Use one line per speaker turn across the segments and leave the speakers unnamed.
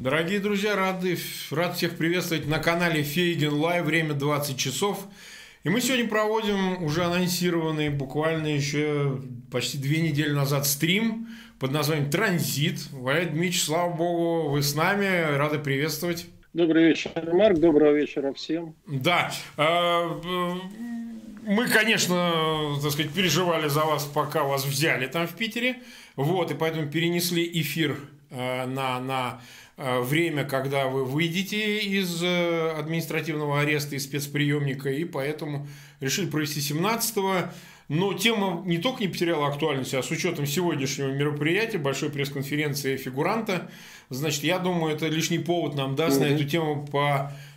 Дорогие друзья, рады, рад всех приветствовать на канале Фейгин Live, время 20 часов. И мы сегодня проводим уже анонсированный буквально еще почти две недели назад стрим под названием «Транзит». Валерий Дмитриевич, слава богу, вы с нами, рады приветствовать.
Добрый вечер, Марк, доброго вечера всем.
Да, э, мы, конечно, так сказать, переживали за вас, пока вас взяли там в Питере, вот, и поэтому перенесли эфир э, на, на Э, время, когда вы выйдете из э, административного ареста, из спецприемника, и поэтому решили провести 17-го. Но тема не только не потеряла актуальность, а с учетом сегодняшнего мероприятия, большой пресс-конференции фигуранта, значит, я думаю, это лишний повод нам даст mm-hmm. на эту тему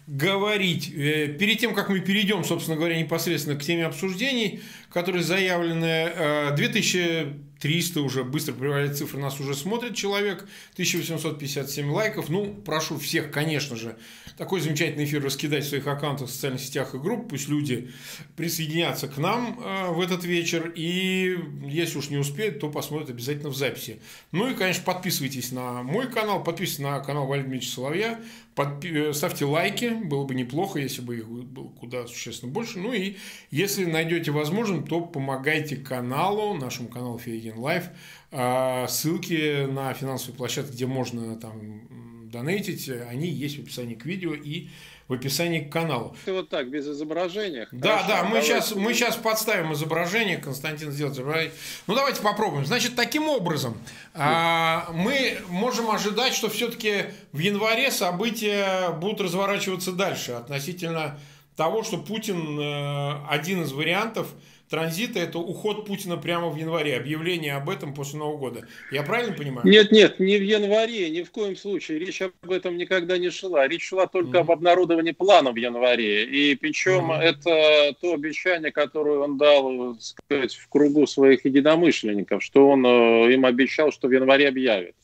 поговорить. Э, перед тем, как мы перейдем, собственно говоря, непосредственно к теме обсуждений, которые заявлены, 2000 300 уже быстро прибавляет цифры, нас уже смотрит человек, 1857 лайков. Ну, прошу всех, конечно же, такой замечательный эфир раскидать в своих аккаунтах, в социальных сетях и групп. Пусть люди присоединятся к нам э, в этот вечер. И если уж не успеют, то посмотрят обязательно в записи. Ну и, конечно, подписывайтесь на мой канал, подписывайтесь на канал Валерия Дмитриевича Соловья. Подпи- э, ставьте лайки, было бы неплохо, если бы их было куда существенно больше. Ну и если найдете возможным, то помогайте каналу, нашему каналу Фейгин Live. А, ссылки на финансовые площадки, где можно там донейтить, они есть в описании к видео и в описании к каналу.
Ты вот так, без изображения.
Да, Хорошо, да, мы сейчас, мы сейчас подставим изображение, Константин сделает изображение. Ну, давайте попробуем. Значит, таким образом, а, мы можем ожидать, что все-таки в январе события будут разворачиваться дальше относительно того, что Путин э, один из вариантов – транзита – это уход Путина прямо в январе, объявление об этом после Нового года. Я правильно понимаю?
Нет, нет, не в январе, ни в коем случае. Речь об этом никогда не шла. Речь шла только mm-hmm. об обнародовании плана в январе. И причем mm-hmm. это то обещание, которое он дал сказать, в кругу своих единомышленников, что он э, им обещал, что в январе объявит.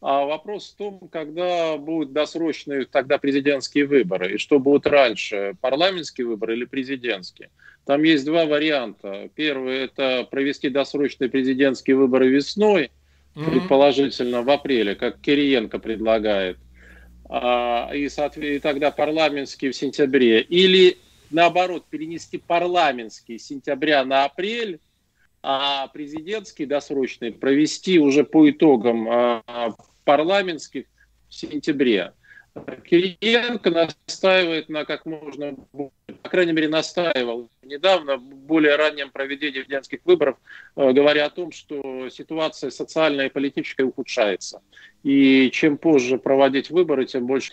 А вопрос в том, когда будут досрочные тогда президентские выборы, и что будет раньше, парламентские выборы или президентские. Там есть два варианта. Первый – это провести досрочные президентские выборы весной, mm-hmm. предположительно в апреле, как Кириенко предлагает, а, и, и тогда парламентские в сентябре. Или, наоборот, перенести парламентские с сентября на апрель, а президентские досрочные провести уже по итогам а, парламентских в сентябре. Кириенко настаивает на как можно, по крайней мере, настаивал недавно, в более раннем проведении президентских выборов, э, говоря о том, что ситуация социальная и политическая ухудшается. И чем позже проводить выборы, тем больше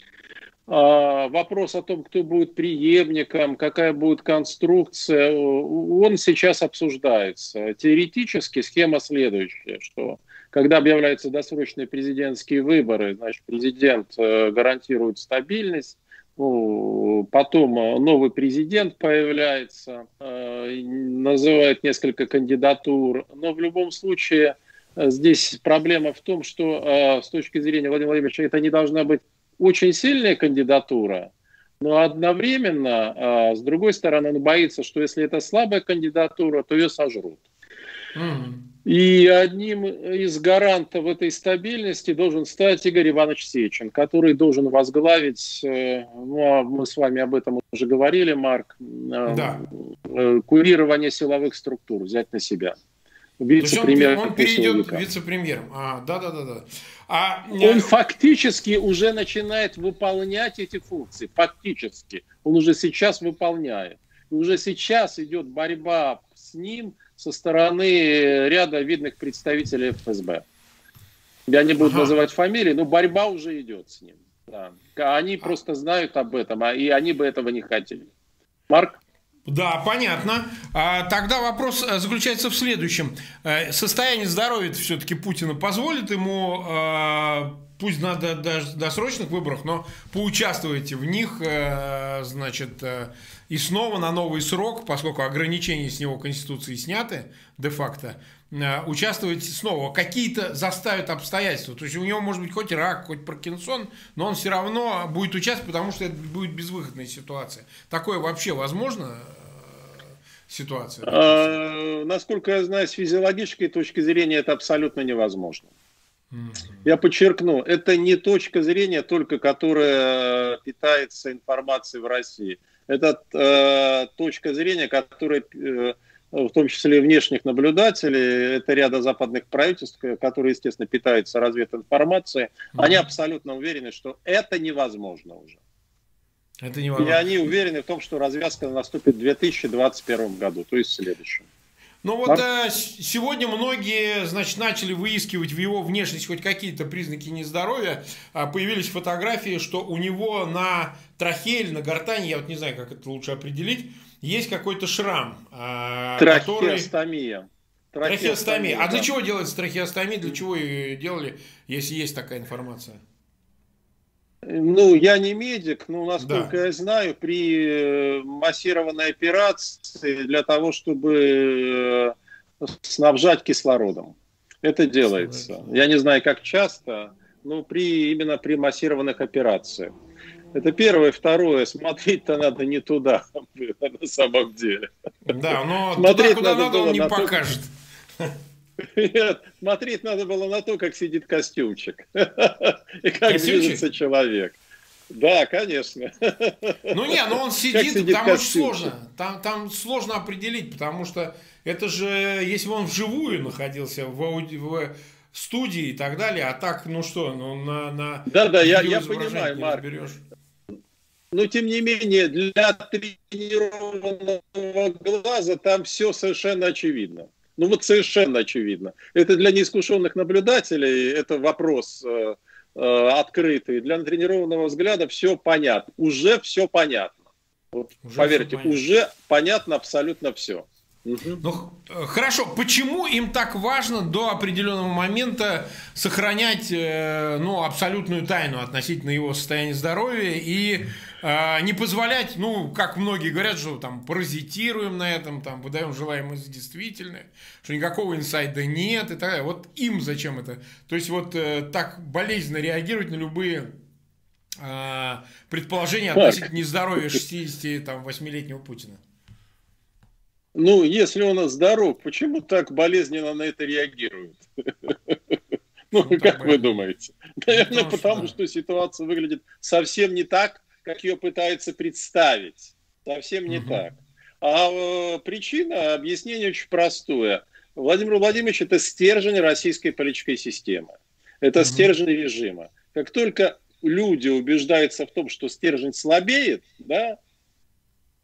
вопрос о том, кто будет преемником, какая будет конструкция, он сейчас обсуждается. Теоретически схема следующая, что когда объявляются досрочные президентские выборы, значит, президент э, гарантирует стабильность, ну, потом э, новый президент появляется, э, называет несколько кандидатур, но в любом случае здесь проблема в том, что с точки зрения Владимира Владимировича это не должна быть очень сильная кандидатура, но одновременно, с другой стороны, он боится, что если это слабая кандидатура, то ее сожрут. Mm-hmm. И одним из гарантов этой стабильности должен стать Игорь Иванович Сечин, который должен возглавить, э, ну, а мы с вами об этом уже говорили, Марк, э, да. Э, курирование силовых структур, взять на себя.
Вице-премьер. Он, он перейдет вице-премьером. А, да, да, да, да.
А... Он фактически уже начинает выполнять эти функции. Фактически. Он уже сейчас выполняет. И уже сейчас идет борьба с ним – со стороны ряда видных представителей ФСБ. Я не буду ага. называть фамилии, но борьба уже идет с ним. Да. Они просто знают об этом, а и они бы этого не хотели. Марк?
Да, понятно. А, тогда вопрос э, заключается в следующем. Э, состояние здоровья все-таки Путина позволит ему, э, пусть на досрочных выборах, но поучаствуйте в них, значит, и снова на новый срок, поскольку ограничения с него Конституции сняты де-факто, э, участвовать снова. Какие-то заставят обстоятельства. То есть у него может быть хоть рак, хоть Паркинсон, но он все равно будет участвовать, потому что это будет безвыходная ситуация. Такое вообще возможно? Э, ситуация?
А, насколько я знаю, с физиологической точки зрения это абсолютно невозможно. Я подчеркну, это не точка зрения только, которая питается информацией в России. Это э, точка зрения, которая э, в том числе внешних наблюдателей, это ряда западных правительств, которые, естественно, питаются развединформацией, mm-hmm. они абсолютно уверены, что это невозможно уже. Это невозможно. И они уверены в том, что развязка наступит в 2021 году, то есть в следующем.
Ну вот а? сегодня многие, значит, начали выискивать в его внешности хоть какие-то признаки нездоровья. А, появились фотографии, что у него на трахее на гортани, я вот не знаю, как это лучше определить, есть какой-то шрам.
А, трахеостомия.
Который... Трахеостомия. А для чего делается трахеостомия? Для чего ее делали, если есть такая информация?
Ну, я не медик, но, насколько да. я знаю, при э, массированной операции для того, чтобы э, снабжать кислородом. Это делается. Я не знаю, как часто, но при, именно при массированных операциях. Это первое. Второе, смотреть-то надо не туда, на самом деле.
Да, но смотреть туда, куда надо, надо он не на покажет.
Нет, смотреть надо было на то, как сидит костюмчик. И как костюмчик? движется человек. Да, конечно.
Ну не, но он сидит, сидит там костюмчик? очень сложно. Там, там сложно определить, потому что это же, если бы он вживую находился в, ауди, в студии и так далее, а так, ну что, ну на... на
да, да, я, я понимаю, Марк. Разберешь но тем не менее для тренированного глаза там все совершенно очевидно. Ну вот совершенно очевидно. Это для неискушенных наблюдателей, это вопрос э, э, открытый. Для натренированного взгляда все понятно. Уже все понятно. Вот, уже поверьте, понятно. уже понятно абсолютно все.
Ну, хорошо, почему им так важно до определенного момента сохранять э, ну, абсолютную тайну относительно его состояния здоровья и э, не позволять, ну, как многие говорят, что там паразитируем на этом, там, выдаем желаемое за действительное, что никакого инсайда нет и так далее. Вот им зачем это? То есть вот э, так болезненно реагировать на любые э, предположения относительно нездоровья 68-летнего Путина.
Ну, если он здоров, почему так болезненно на это реагирует? Ну, как вы думаете? Наверное, потому что ситуация выглядит совсем не так, как ее пытаются представить. Совсем не так. А э, причина, объяснение очень простое. Владимир Владимирович – это стержень российской политической системы. Это стержень режима. Как только люди убеждаются в том, что стержень слабеет, да,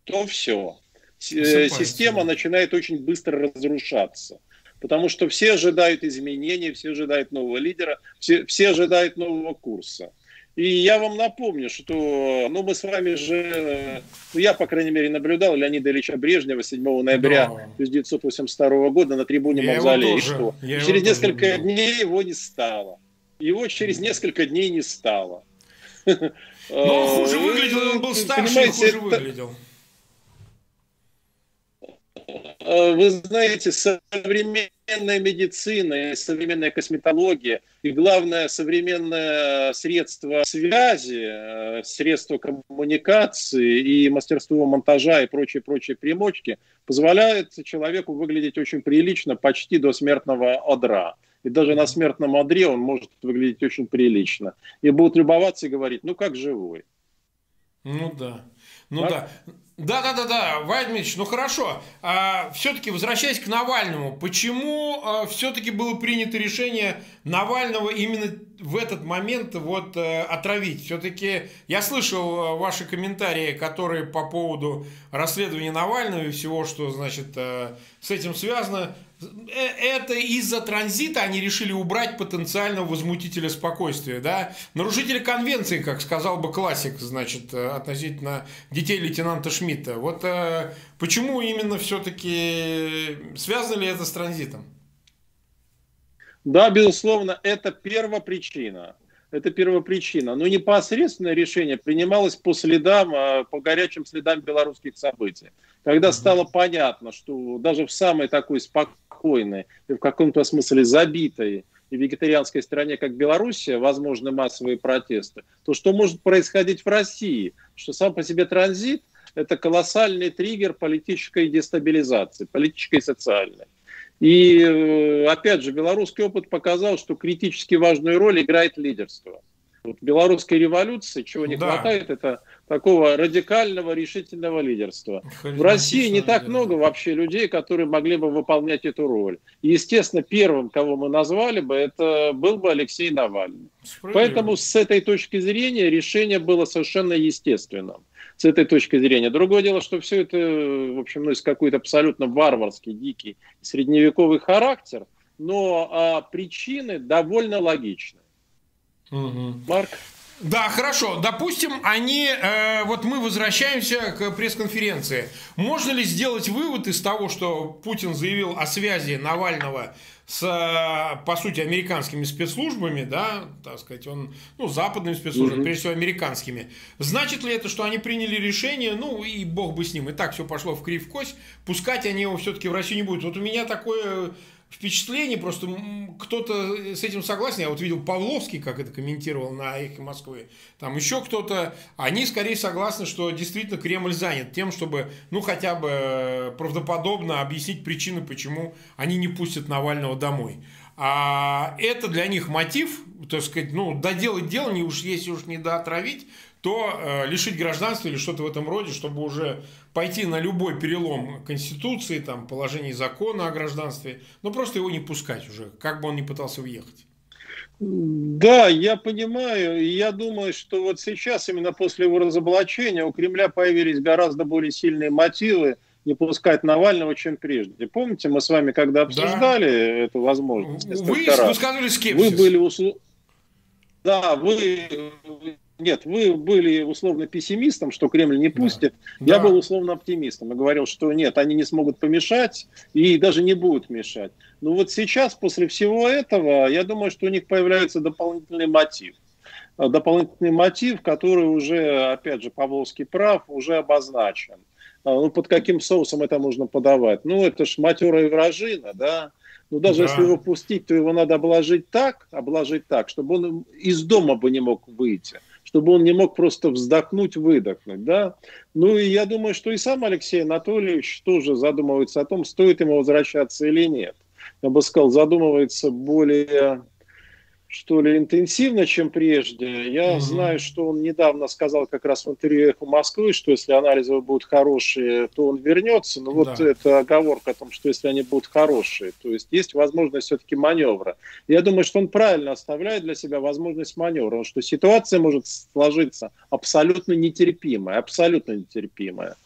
то все. Э, система начинает очень быстро разрушаться. Потому что все ожидают изменений, все ожидают нового лидера, все, все ожидают нового курса. И я вам напомню, что ну, мы с вами же, ну, я, по крайней мере, наблюдал Леонида Ильича Брежнева 7 ноября да. 1982 года на трибуне я Мавзолея. Что я через несколько тоже дней его не стало. Его через несколько дней не стало.
Но он хуже выглядел, он был старше, хуже выглядел.
Э, вы знаете, современная медицина и современная косметология, и главное, современное средство связи, э, средство коммуникации и мастерство монтажа и прочие-прочие примочки позволяют человеку выглядеть очень прилично почти до смертного одра. И даже на смертном одре он может выглядеть очень прилично. И будут любоваться и говорить, ну как живой.
Ну да. Ну а? да. Да, да, да, да, Вадимович, ну хорошо. А, все-таки возвращаясь к Навальному, почему а, все-таки было принято решение Навального именно в этот момент вот а, отравить? Все-таки я слышал а, ваши комментарии, которые по поводу расследования Навального и всего, что значит а, с этим связано. Э, это из-за транзита они решили убрать потенциального возмутителя спокойствия, да? Нарушители конвенции, как сказал бы классик, значит, э, относительно детей лейтенанта Шмидта. Вот э, почему именно все-таки связано ли это с транзитом?
Да, безусловно, это первопричина. Это первопричина. Но непосредственное решение принималось по следам, по горячим следам белорусских событий. Когда стало понятно, что даже в самой такой спокойной спокойной в каком-то смысле забитой и вегетарианской стране, как Белоруссия, возможны массовые протесты, то что может происходить в России? Что сам по себе транзит – это колоссальный триггер политической дестабилизации, политической и социальной. И, э, опять же, белорусский опыт показал, что критически важную роль играет лидерство. Вот белорусской революции, чего не да. хватает, это такого радикального, решительного лидерства. В России не так много вообще людей, которые могли бы выполнять эту роль. И, естественно, первым, кого мы назвали бы, это был бы Алексей Навальный. Поэтому с этой точки зрения решение было совершенно естественным. С этой точки зрения. Другое дело, что все это, в общем, носит какой-то абсолютно варварский, дикий, средневековый характер, но а, причины довольно логичны.
Угу. Марк? Да, хорошо. Допустим, они, э, вот мы возвращаемся к пресс-конференции. Можно ли сделать вывод из того, что Путин заявил о связи Навального с, э, по сути, американскими спецслужбами, да, так сказать, он, ну, западными спецслужбами, угу. прежде всего, американскими. Значит ли это, что они приняли решение, ну, и бог бы с ним, и так все пошло в кривь кость, пускать они его все-таки в Россию не будут? Вот у меня такое впечатление, просто кто-то с этим согласен. Я вот видел Павловский, как это комментировал на «Эхе Москвы». Там еще кто-то. Они скорее согласны, что действительно Кремль занят тем, чтобы, ну, хотя бы э, правдоподобно объяснить причины, почему они не пустят Навального домой. А это для них мотив, так сказать, ну, доделать дело, не уж если уж не доотравить, то э, лишить гражданства или что-то в этом роде, чтобы уже пойти на любой перелом Конституции, там, положений закона о гражданстве, но просто его не пускать уже, как бы он ни пытался уехать.
Да, я понимаю. Я думаю, что вот сейчас, именно после его разоблачения, у Кремля появились гораздо более сильные мотивы не пускать Навального, чем прежде. Помните, мы с вами когда обсуждали да. эту возможность?
Вы высказывали скепсис.
Вы были услов... Да, вы нет, вы были условно пессимистом, что Кремль не пустит. Да. Я да. был условно оптимистом и говорил, что нет, они не смогут помешать и даже не будут мешать. Но вот сейчас, после всего этого, я думаю, что у них появляется дополнительный мотив. Дополнительный мотив, который уже, опять же, Павловский прав, уже обозначен. А, ну, под каким соусом это можно подавать? Ну, это ж матерая вражина, да, ну, даже да. если его пустить, то его надо обложить так, обложить так, чтобы он из дома бы не мог выйти чтобы он не мог просто вздохнуть, выдохнуть, да. Ну и я думаю, что и сам Алексей Анатольевич тоже задумывается о том, стоит ему возвращаться или нет. Я бы сказал, задумывается более что ли, интенсивно, чем прежде. Я mm знаю, что он недавно сказал как раз в интервью «Эхо Москвы», что если анализы будут хорошие, то он вернется. Но вот да. это оговорка о том, что если они будут хорошие, то есть есть возможность все-таки маневра. Я думаю, что он правильно оставляет для себя возможность маневра, что ситуация может сложиться абсолютно нетерпимая, абсолютно нетерпимая.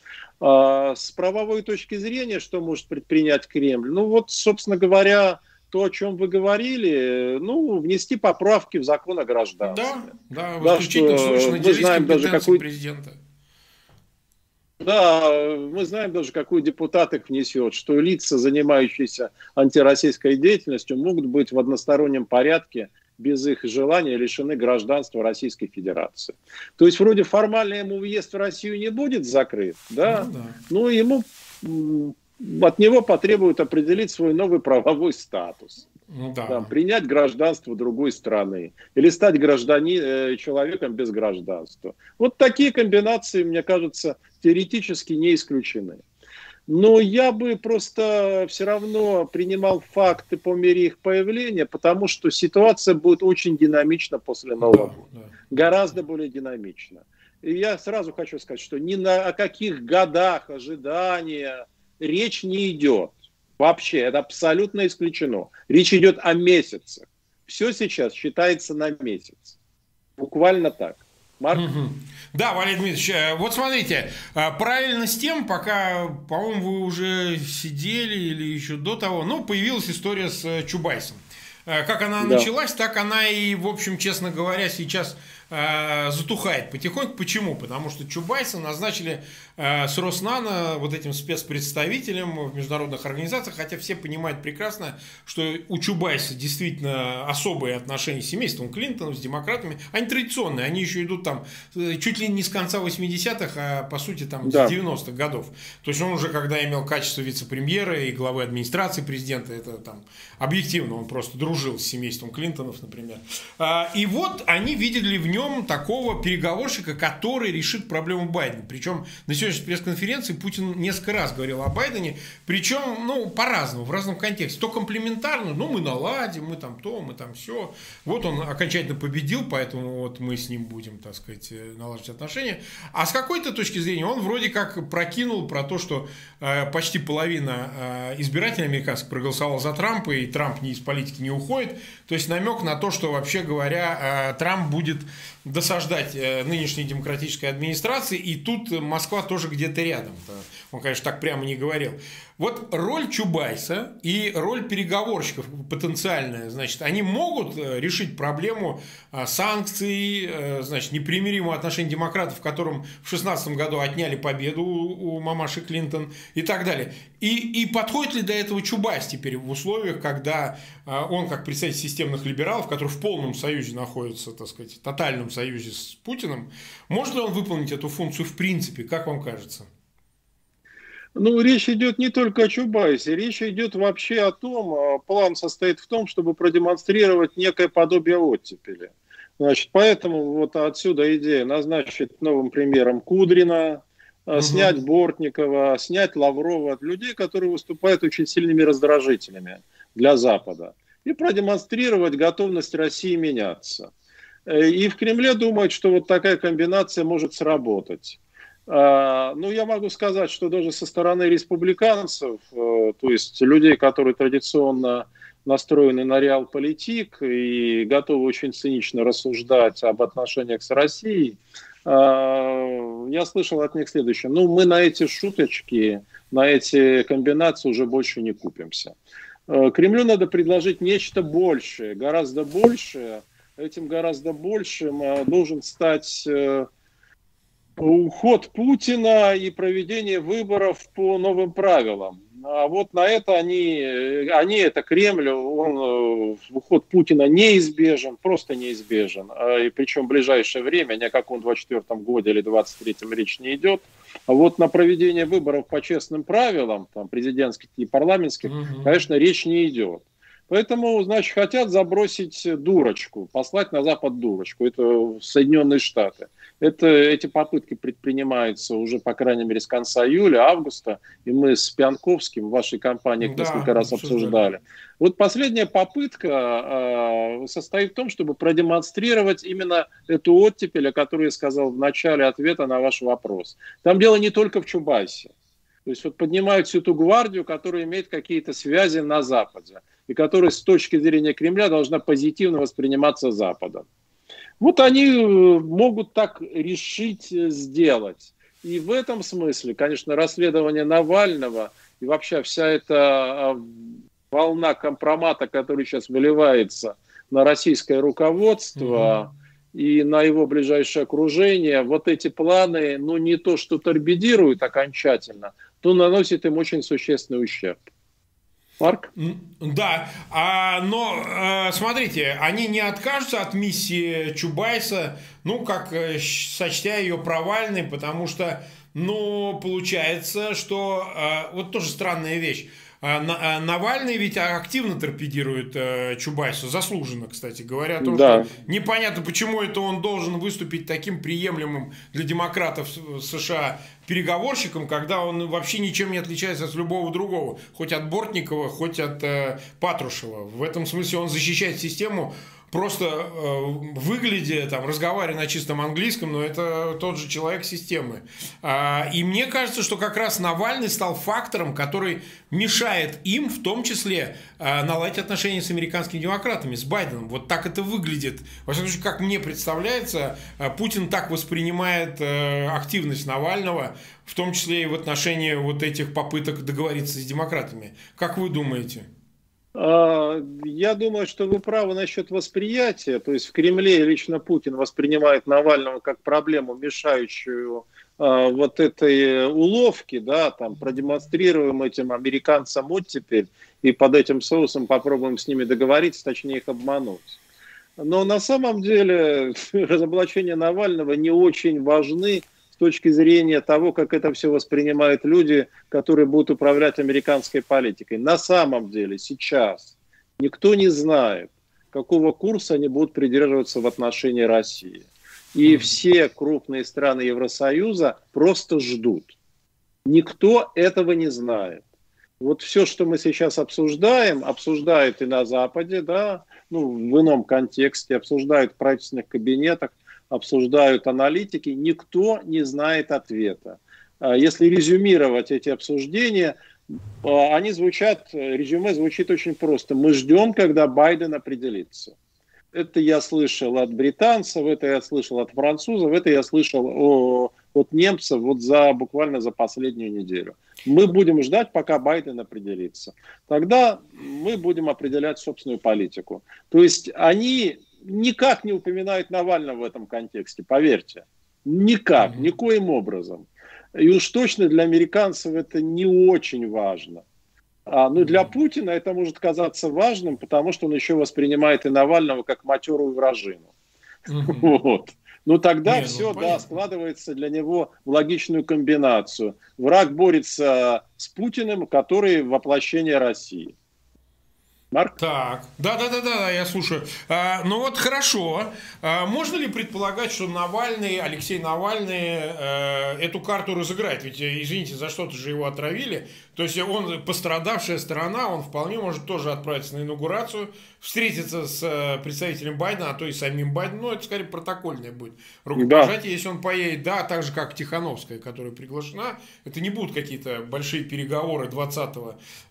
А с правовой точки зрения, что может предпринять Кремль? Ну вот, собственно говоря, то, о чем вы говорили, ну, внести поправки в закон о гражданстве.
Да, да, да что мы знаем даже какой президента.
Да, мы знаем даже, какой депутат их внесет, что лица, занимающиеся антироссийской деятельностью, могут быть в одностороннем порядке без их желания лишены гражданства Российской Федерации. То есть вроде формально ему въезд в Россию не будет закрыт, да, ну, да. но ему от него потребуют определить свой новый правовой статус. Ну, да. Там, принять гражданство другой страны или стать граждани, э, человеком без гражданства. Вот такие комбинации, мне кажется, теоретически не исключены. Но я бы просто все равно принимал факты по мере их появления, потому что ситуация будет очень динамична после Нового года. Да, Гораздо более динамична. И я сразу хочу сказать, что ни на о каких годах ожидания, речь не идет. Вообще, это абсолютно исключено. Речь идет о месяцах. Все сейчас считается на месяц. Буквально так.
Марк? Угу. Да, Валерий Дмитриевич, э, вот смотрите, э, правильно с тем, пока, по-моему, вы уже сидели или еще до того, ну, появилась история с э, Чубайсом. Как она да. началась, так она и, в общем, честно говоря, сейчас затухает потихоньку. Почему? Потому что Чубайса назначили с Роснано вот этим спецпредставителем в международных организациях, хотя все понимают прекрасно, что у Чубайса действительно особые отношения с семейством Клинтона, с демократами. Они традиционные, они еще идут там э, чуть ли не с конца 80-х, а по сути там да. с 90-х годов. То есть он уже когда имел качество вице-премьера и главы администрации президента, это там объективно, он просто дружил с семейством Клинтонов, например. А, и вот они видели в нем такого переговорщика, который решит проблему Байдена. Причем на сегодняшней пресс-конференции Путин несколько раз говорил о Байдене, причем, ну, по-разному, в разном контексте. То комплиментарно, ну, мы наладим, мы там то, мы там все. Вот он окончательно победил, поэтому вот мы с ним будем, так сказать, э, налаживать отношения. А с какой-то точки зрения он вроде как прокинул про то, что э, почти половина э, избирателей американских проголосовала за Трампа, и Трамп не из политики не уходит. То есть намек на то, что вообще говоря, э, Трамп будет досаждать э, нынешней демократической администрации, и тут Москва тоже где-то рядом. Он, конечно, так прямо не говорил. Вот роль Чубайса и роль переговорщиков потенциальная, значит, они могут э, решить проблему э, санкций, э, значит, непримиримого отношения демократов, которым в 2016 году отняли победу у мамаши Клинтон и так далее. И, и подходит ли до этого Чубайс теперь в условиях, когда он, как представитель системных либералов, который в полном союзе находится, так сказать, в тотальном союзе с Путиным, может ли он выполнить эту функцию в принципе, как вам кажется?
Ну, речь идет не только о Чубайсе, речь идет вообще о том, а, план состоит в том, чтобы продемонстрировать некое подобие оттепели. Значит, поэтому вот отсюда идея назначить новым премьером Кудрина, угу. снять Бортникова, снять Лаврова от людей, которые выступают очень сильными раздражителями для Запада, и продемонстрировать готовность России меняться. Э, и в Кремле думают, что вот такая комбинация может сработать. А, ну, я могу сказать, что даже со стороны республиканцев, э, то есть людей, которые традиционно настроены на реал-политик и готовы очень цинично рассуждать об отношениях с Россией, а, я слышал от них следующее. Ну, мы на эти шуточки, на эти комбинации уже больше не купимся. Э, Кремлю надо предложить нечто большее, гораздо большее. Этим гораздо большим э, должен стать уход Путина и проведение выборов по новым правилам. А вот на это они, они это Кремль, он, уход Путина неизбежен, просто неизбежен. А, и причем в ближайшее время, ни о каком 24 годе или 23-м речь не идет. А вот на проведение выборов по честным правилам, там, президентских и парламентских, угу. конечно, речь не идет. Поэтому, значит, хотят забросить дурочку, послать на Запад дурочку. Это Соединенные Штаты. Это, эти попытки предпринимаются уже, по крайней мере, с конца июля, августа, и мы с Пьянковским в вашей компании да, несколько раз обсуждали. Вот последняя попытка э, состоит в том, чтобы продемонстрировать именно эту оттепель, о которой я сказал в начале ответа на ваш вопрос. Там дело не только в Чубайсе. То есть вот поднимают всю ту гвардию, которая имеет какие-то связи на Западе и которая с точки зрения Кремля должна позитивно восприниматься Западом. Вот они э, могут так решить э, сделать. И в этом смысле, конечно, расследование Навального и вообще вся эта а, волна компромата, которая сейчас выливается на российское руководство mm-hmm. и на его ближайшее окружение, вот эти планы, ну не то, что торпедируют окончательно, то наносит им очень существенный ущерб.
Марк? Да, а, но а, смотрите, они не откажутся от миссии Чубайса, ну, как э, сочтя ее провальной, потому что, ну, получается, что а, вот тоже странная вещь. А, а, Навальный ведь активно торпедирует э, Чубайсу, заслуженно, кстати говоря, то, да. непонятно, почему это он должен выступить таким приемлемым для демократов США переговорщиком, когда он вообще ничем не отличается от любого другого, хоть от Бортникова, хоть от э, Патрушева. В этом смысле он защищает систему просто э, выглядя, там, разговаривая на чистом английском, но это тот же человек системы. А, и мне кажется, что как раз Навальный стал фактором, который мешает им, в том числе, э, наладить отношения с американскими демократами, с Байденом. Вот так это выглядит. Во всяком случае, как мне представляется, э, Путин так воспринимает э, активность Навального, в том числе и в отношении вот этих попыток договориться с демократами. Как вы думаете?
А, я думаю, что вы правы насчет восприятия. То есть в Кремле лично Путин воспринимает Навального как проблему, мешающую а, вот этой уловки, да, там продемонстрируем этим американцам оттепель и под этим соусом попробуем с ними договориться, точнее их обмануть. Но на самом деле разоблачения Навального не очень важны с точки зрения того, как это все воспринимают люди, которые будут управлять американской политикой. На самом деле сейчас никто не знает, какого курса они будут придерживаться в отношении России. И все крупные страны Евросоюза просто ждут. Никто этого не знает. Вот все, что мы сейчас обсуждаем, обсуждают и на Западе, да, ну, в ином контексте, обсуждают в правительственных кабинетах, обсуждают аналитики, никто не знает ответа. А если резюмировать эти обсуждения, а, они звучат, резюме звучит очень просто. Мы ждем, когда Байден определится. Это я слышал от британцев, это я слышал от французов, это я слышал о, от немцев вот за буквально за последнюю неделю. Мы будем ждать, пока Байден определится. Тогда мы будем определять собственную политику. То есть они никак не упоминают Навального в этом контексте, поверьте. Никак, никоим образом. И уж точно для американцев это не очень важно. А, ну, для Путина это может казаться важным, потому что он еще воспринимает и Навального как матерую вражину. Вот. Ну тогда Не, все, ну, да, складывается для него в логичную комбинацию. Враг борется с Путиным, который воплощение России.
Марк? Так, да-да-да, я слушаю. А, ну вот хорошо. А, можно ли предполагать, что Навальный, Алексей Навальный э, эту карту разыграет? Ведь, э, извините, за что-то же его отравили. То есть он пострадавшая сторона, он вполне может тоже отправиться на инаугурацию, встретиться с э, представителем Байдена, а то и самим Байденом. Ну, это скорее протокольное будет рукопожатие, да. если он поедет. Да, так же, как Тихановская, которая приглашена. Это не будут какие-то большие переговоры 20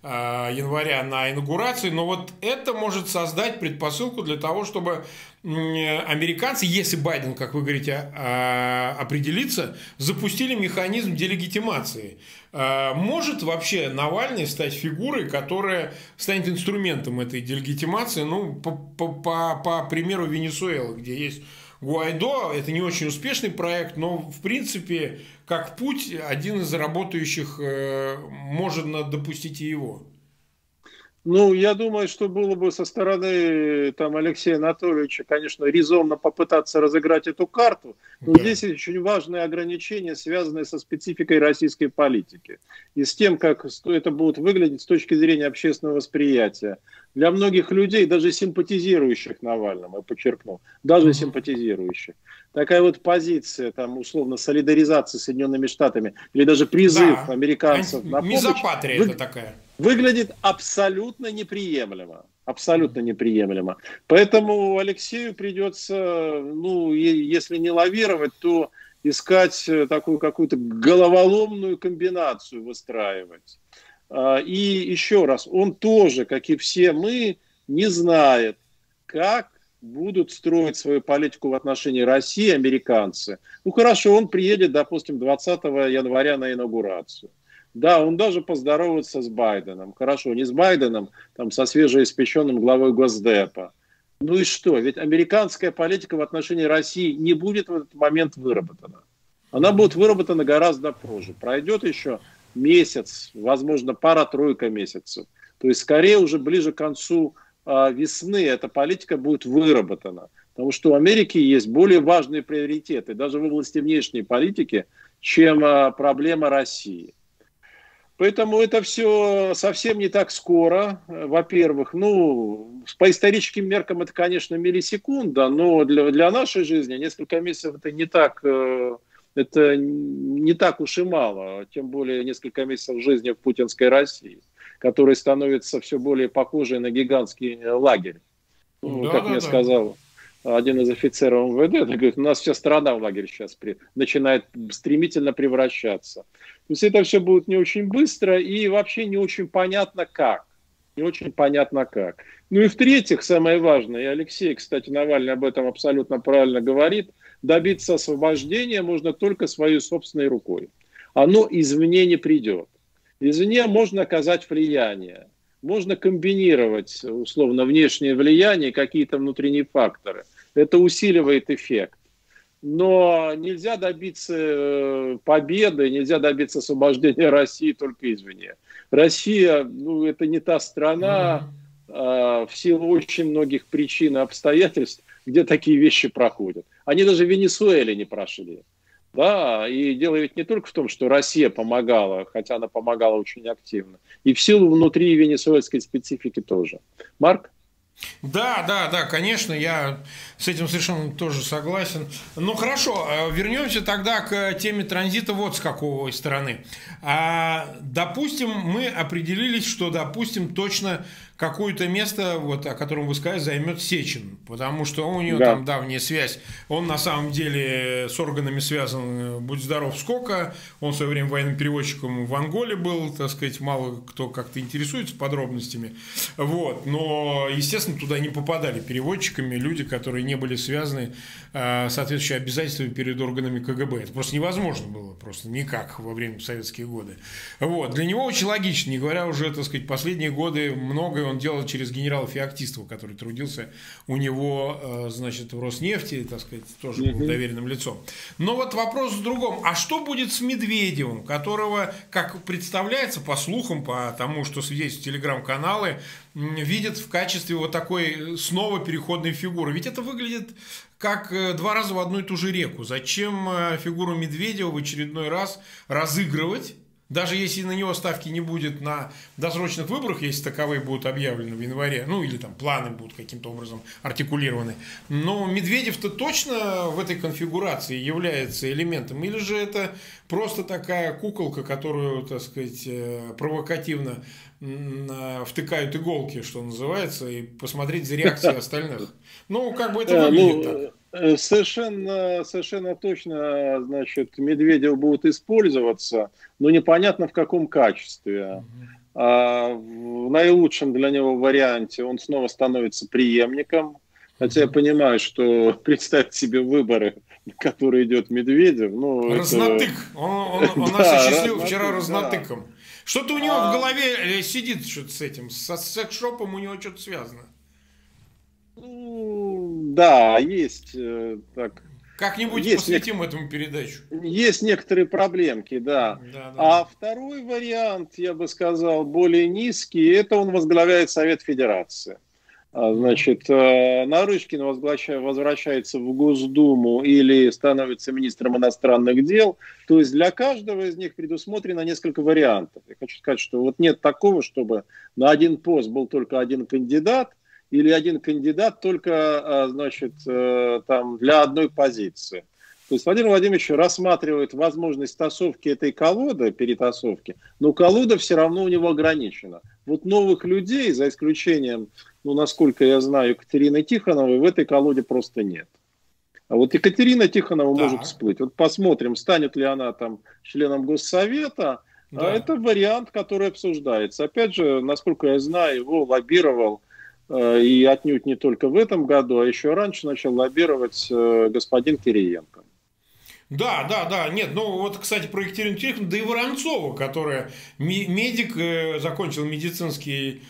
э, января на инаугурации, но вот это может создать предпосылку для того, чтобы американцы, если Байден, как вы говорите, а, определится, запустили механизм делегитимации. А, может вообще Навальный стать фигурой, которая станет инструментом этой делегитимации, ну, по, по, по, по примеру Венесуэлы, где есть Гуайдо, это не очень успешный проект, но в принципе, как путь, один из работающих, э, можно допустить и его.
Ну, я думаю, что было бы со стороны там, Алексея Анатольевича, конечно, резонно попытаться разыграть эту карту, но да. здесь очень важные ограничения, связанные со спецификой российской политики и с тем, как это будет выглядеть с точки зрения общественного восприятия. Для многих людей, даже симпатизирующих Навальному, я подчеркну, даже симпатизирующих, такая вот позиция, там, условно, солидаризации с Соединенными Штатами или даже призыв да. американцев на помощь...
Мизопатрия вы... это такая
выглядит абсолютно неприемлемо. Абсолютно неприемлемо. Поэтому Алексею придется, ну, если не лавировать, то искать э, такую какую-то головоломную комбинацию выстраивать. А, и еще раз, он тоже, как и все мы, не знает, как будут строить свою политику в отношении России американцы. Ну хорошо, он приедет, допустим, 20 января на инаугурацию. Да, он даже поздоровается с Байденом. Хорошо, не с Байденом, там со свежеиспеченным главой Госдепа. Ну и что? Ведь американская политика в отношении России не будет в этот момент выработана. Она будет выработана гораздо позже. Пройдет еще месяц, возможно, пара-тройка месяцев. То есть, скорее уже ближе к концу э, весны эта политика будет выработана. Потому что у Америки есть более важные приоритеты, даже в области внешней политики, чем э, проблема России. Поэтому это все совсем не так скоро. Во-первых, ну, по историческим меркам это, конечно, миллисекунда, но для, для нашей жизни несколько месяцев это не так, э, это не так уж и мало. Тем более несколько месяцев жизни в путинской России, которая становится все более похожей на гигантский лагерь. Ну, да, как да, мне да. сказал один из офицеров МВД, говорит, у нас вся страна в лагерь сейчас при, начинает стремительно превращаться. То есть это все будет не очень быстро и вообще не очень понятно как. Не очень понятно как. Ну и в-третьих, самое важное, и Алексей, кстати, Навальный об этом абсолютно правильно говорит, добиться освобождения можно только своей собственной рукой. Оно извне не придет. Извне можно оказать влияние. Можно комбинировать, условно, внешнее влияние и какие-то внутренние факторы. Это усиливает эффект но нельзя добиться э, победы, нельзя добиться освобождения России только извне. Россия, ну, это не та страна, mm-hmm. в силу очень многих причин и обстоятельств, где такие вещи проходят. Они даже в Венесуэле не прошли. Да, и дело ведь не только в том, что Россия помогала, хотя она помогала очень активно, и в силу внутри венесуэльской специфики тоже. Марк?
Да, да, да, конечно, я с этим совершенно тоже согласен. Ну хорошо, э, вернемся тогда к теме транзита вот с какой стороны. А, допустим, мы определились, что, допустим, точно какое-то место, вот, о котором вы сказали, займет Сечин, потому что у него да. там давняя связь. Он на самом деле с органами связан, будь здоров, сколько. Он в свое время военным переводчиком в Анголе был, так сказать, мало кто как-то интересуется подробностями. Вот. Но, естественно, туда не попадали переводчиками люди, которые не были связаны э, соответствующими обязательствами перед органами КГБ. Это просто невозможно было, просто никак во время советские годы. Вот. Для него очень логично, не говоря уже, так сказать, последние годы многое он делал через генерала Феоктистова, который трудился у него, э, значит, в Роснефти, так сказать, тоже был доверенным лицом. Но вот вопрос в другом. А что будет с Медведевым, которого, как представляется, по слухам, по тому, что свидетельствуют телеграм-каналы, видят в качестве вот такой снова переходной фигуры. Ведь это выглядит как э, два раза в одну и ту же реку. Зачем э, фигуру Медведева в очередной раз разыгрывать? Даже если на него ставки не будет на досрочных выборах, если таковые будут объявлены в январе, ну или там планы будут каким-то образом артикулированы, но Медведев-то точно в этой конфигурации является элементом, или же это просто такая куколка, которую, так сказать, э, провокативно втыкают иголки, что называется, и посмотреть за реакцией остальных. Ну, как бы это э, выглядит так.
Э, совершенно, совершенно точно, значит, Медведев будет использоваться, но непонятно в каком качестве. А в наилучшем для него варианте он снова становится преемником. Хотя я понимаю, что представьте себе выборы, на которые идет Медведев. Ну,
разнотык. Это... Он, он, он да, нас осчастливил вчера разнотыком. Да. Что-то у него а... в голове э, сидит что-то с этим. Со секс-шопом у него что-то связано.
Ну, да, есть э, так
как-нибудь есть посвятим нек... этому передачу.
Есть некоторые проблемки, да. да, да. А второй вариант, я бы сказал, более низкий, это он возглавляет Совет Федерации. А, значит, э, Нарышкин возвращается в Госдуму или становится министром иностранных дел. То есть для каждого из них предусмотрено несколько вариантов. Я хочу сказать, что вот нет такого, чтобы на один пост был только один кандидат – или один кандидат только, а, значит, э, там для одной позиции. То есть Владимир Владимирович рассматривает возможность тасовки этой колоды, перетасовки, но колода все равно у него ограничена. Вот новых людей, за исключением, ну, насколько я знаю, Екатерины Тихоновой, в этой колоде просто нет. А вот Екатерина Тихонова да. может всплыть. Вот посмотрим, станет ли она там членом Госсовета. А да. А это вариант, который обсуждается. Опять же, насколько я знаю, его лоббировал Э, и отнюдь не только в этом году, а еще раньше начал лоббировать э, господин Кириенко.
Да, да, да, нет, ну вот, кстати, про Екатерину Тереховну, да и Воронцова, которая медик, э, закончил медицинский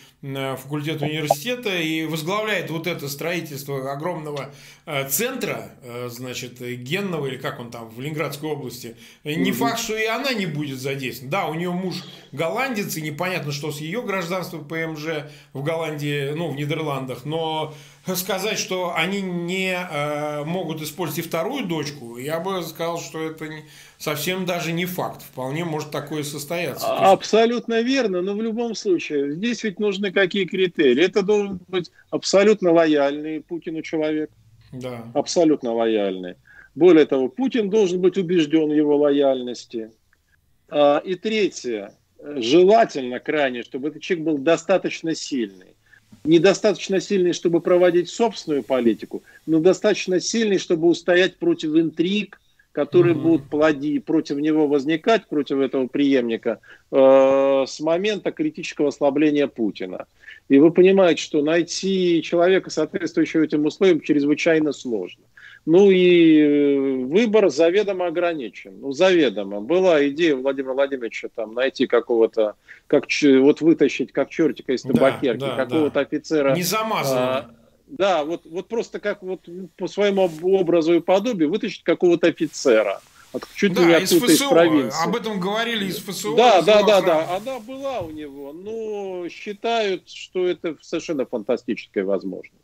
факультет университета и возглавляет вот это строительство огромного э, центра, э, значит, генного, или как он там, в Ленинградской области. Не факт, что и она не будет задействована. Да, у нее муж голландец, и непонятно, что с ее гражданством ПМЖ в Голландии, ну, в Нидерландах, но сказать, что они не э, могут использовать и вторую дочку, я бы сказал, что это не, совсем даже не факт. Вполне может такое состояться.
Абсолютно верно, но в любом случае, здесь ведь нужны какие критерии. Это должен быть абсолютно лояльный Путину человек. Да. Абсолютно лояльный. Более того, Путин должен быть убежден в его лояльности. А, и третье, желательно крайне, чтобы этот человек был достаточно сильный недостаточно сильный, чтобы проводить собственную политику, но достаточно сильный, чтобы устоять против интриг, которые mm-hmm. будут плоди против него возникать, против этого преемника, э, с момента критического ослабления Путина. И вы понимаете, что найти человека, соответствующего этим условиям, чрезвычайно сложно. Ну и э, выбор заведомо ограничен. Ну, заведомо. Была идея Владимира Владимировича там найти какого-то, как, вот вытащить как чертика из табакерки, да, да, какого-то да. офицера.
Не замазанного. А,
да, вот, вот просто как вот по своему образу и подобию вытащить какого-то офицера.
Чуть да, не из ФСО. Из провинции. Об этом говорили из ФСО.
Да, да, да, да. Она была у него, но считают, что это совершенно фантастическая возможность.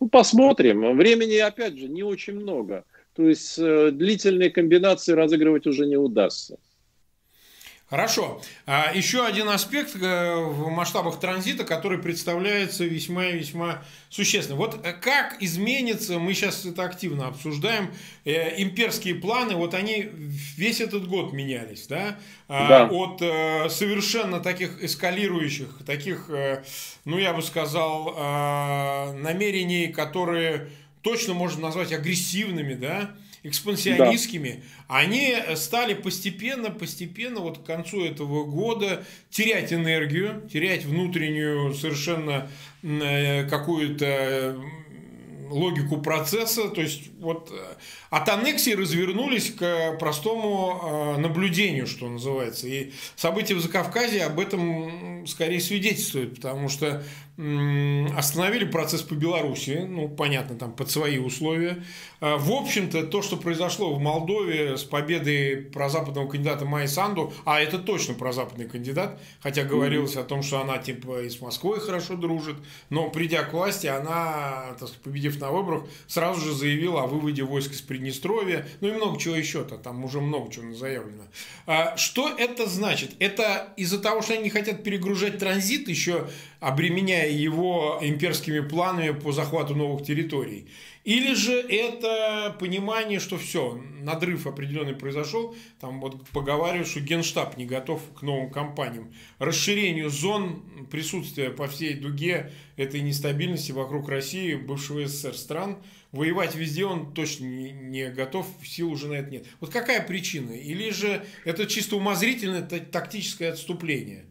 Ну, посмотрим. Времени, опять же, не очень много. То есть э, длительные комбинации разыгрывать уже не удастся.
Хорошо. А еще один аспект э, в масштабах транзита, который представляется весьма и весьма существенным. Вот э, как изменится, мы сейчас это активно обсуждаем, э, имперские планы, вот они весь этот год менялись, да? А, да. От совершенно таких эскалирующих, таких, ну я бы сказал, э, намерений, которые точно можно назвать агрессивными, да? Экспансионистскими, да. они стали постепенно, постепенно, вот к концу этого года терять энергию, терять внутреннюю совершенно э, какую-то логику процесса, то есть вот э, от аннексии развернулись к простому э, наблюдению, что называется. И события в Закавказье об этом скорее свидетельствуют, потому что остановили процесс по Беларуси, ну, понятно, там под свои условия. А, в общем-то, то, что произошло в Молдове с победой прозападного кандидата Майи Санду, а это точно прозападный кандидат, хотя говорилось mm-hmm. о том, что она типа и с Москвой хорошо дружит, но придя к власти, она, так сказать, победив на выборах, сразу же заявила о выводе войск из Приднестровья, ну и много чего еще-то, там уже много чего заявлено. А, что это значит? Это из-за того, что они не хотят перегружать транзит, еще обременяя его имперскими планами по захвату новых территорий. Или же это понимание, что все, надрыв определенный произошел, там вот поговаривают, что генштаб не готов к новым кампаниям. Расширению зон присутствия по всей дуге этой нестабильности вокруг России, бывшего СССР стран, воевать везде он точно не, готов, сил уже на это нет. Вот какая причина? Или же это чисто умозрительное тактическое отступление?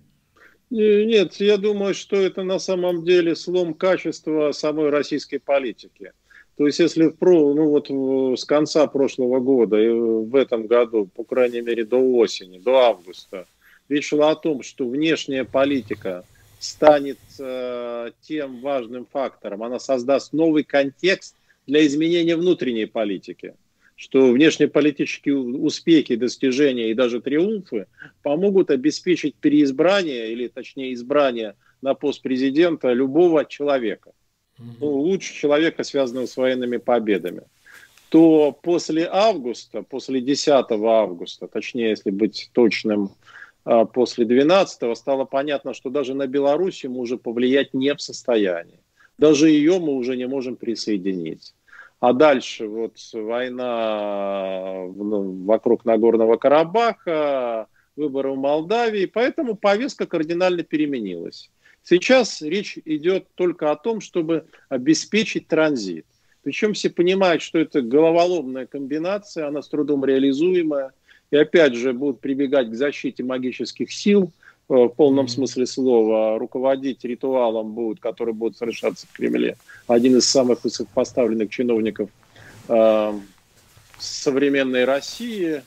Нет, я думаю, что это на самом деле слом качества самой российской политики. То есть, если про, ну вот с конца прошлого года и в этом году, по крайней мере до осени, до августа, речь шла о том, что внешняя политика станет э, тем важным фактором, она создаст новый контекст для изменения внутренней политики что внешнеполитические успехи, достижения и даже триумфы помогут обеспечить переизбрание, или точнее избрание на пост президента любого человека. Ну, лучше человека, связанного с военными победами. То после августа, после 10 августа, точнее, если быть точным, а, после 12 стало понятно, что даже на Беларусь мы уже повлиять не в состоянии. Даже ее мы уже не можем присоединить. А дальше вот война ну, вокруг Нагорного Карабаха, выборы в Молдавии, поэтому повестка кардинально переменилась. Сейчас речь идет только о том, чтобы обеспечить транзит. Причем все понимают, что это головоломная комбинация, она с трудом реализуемая. И опять же будут прибегать к защите магических сил – в полном смысле слова, руководить ритуалом будет, который будет совершаться в Кремле, один из самых высокопоставленных чиновников э, современной России.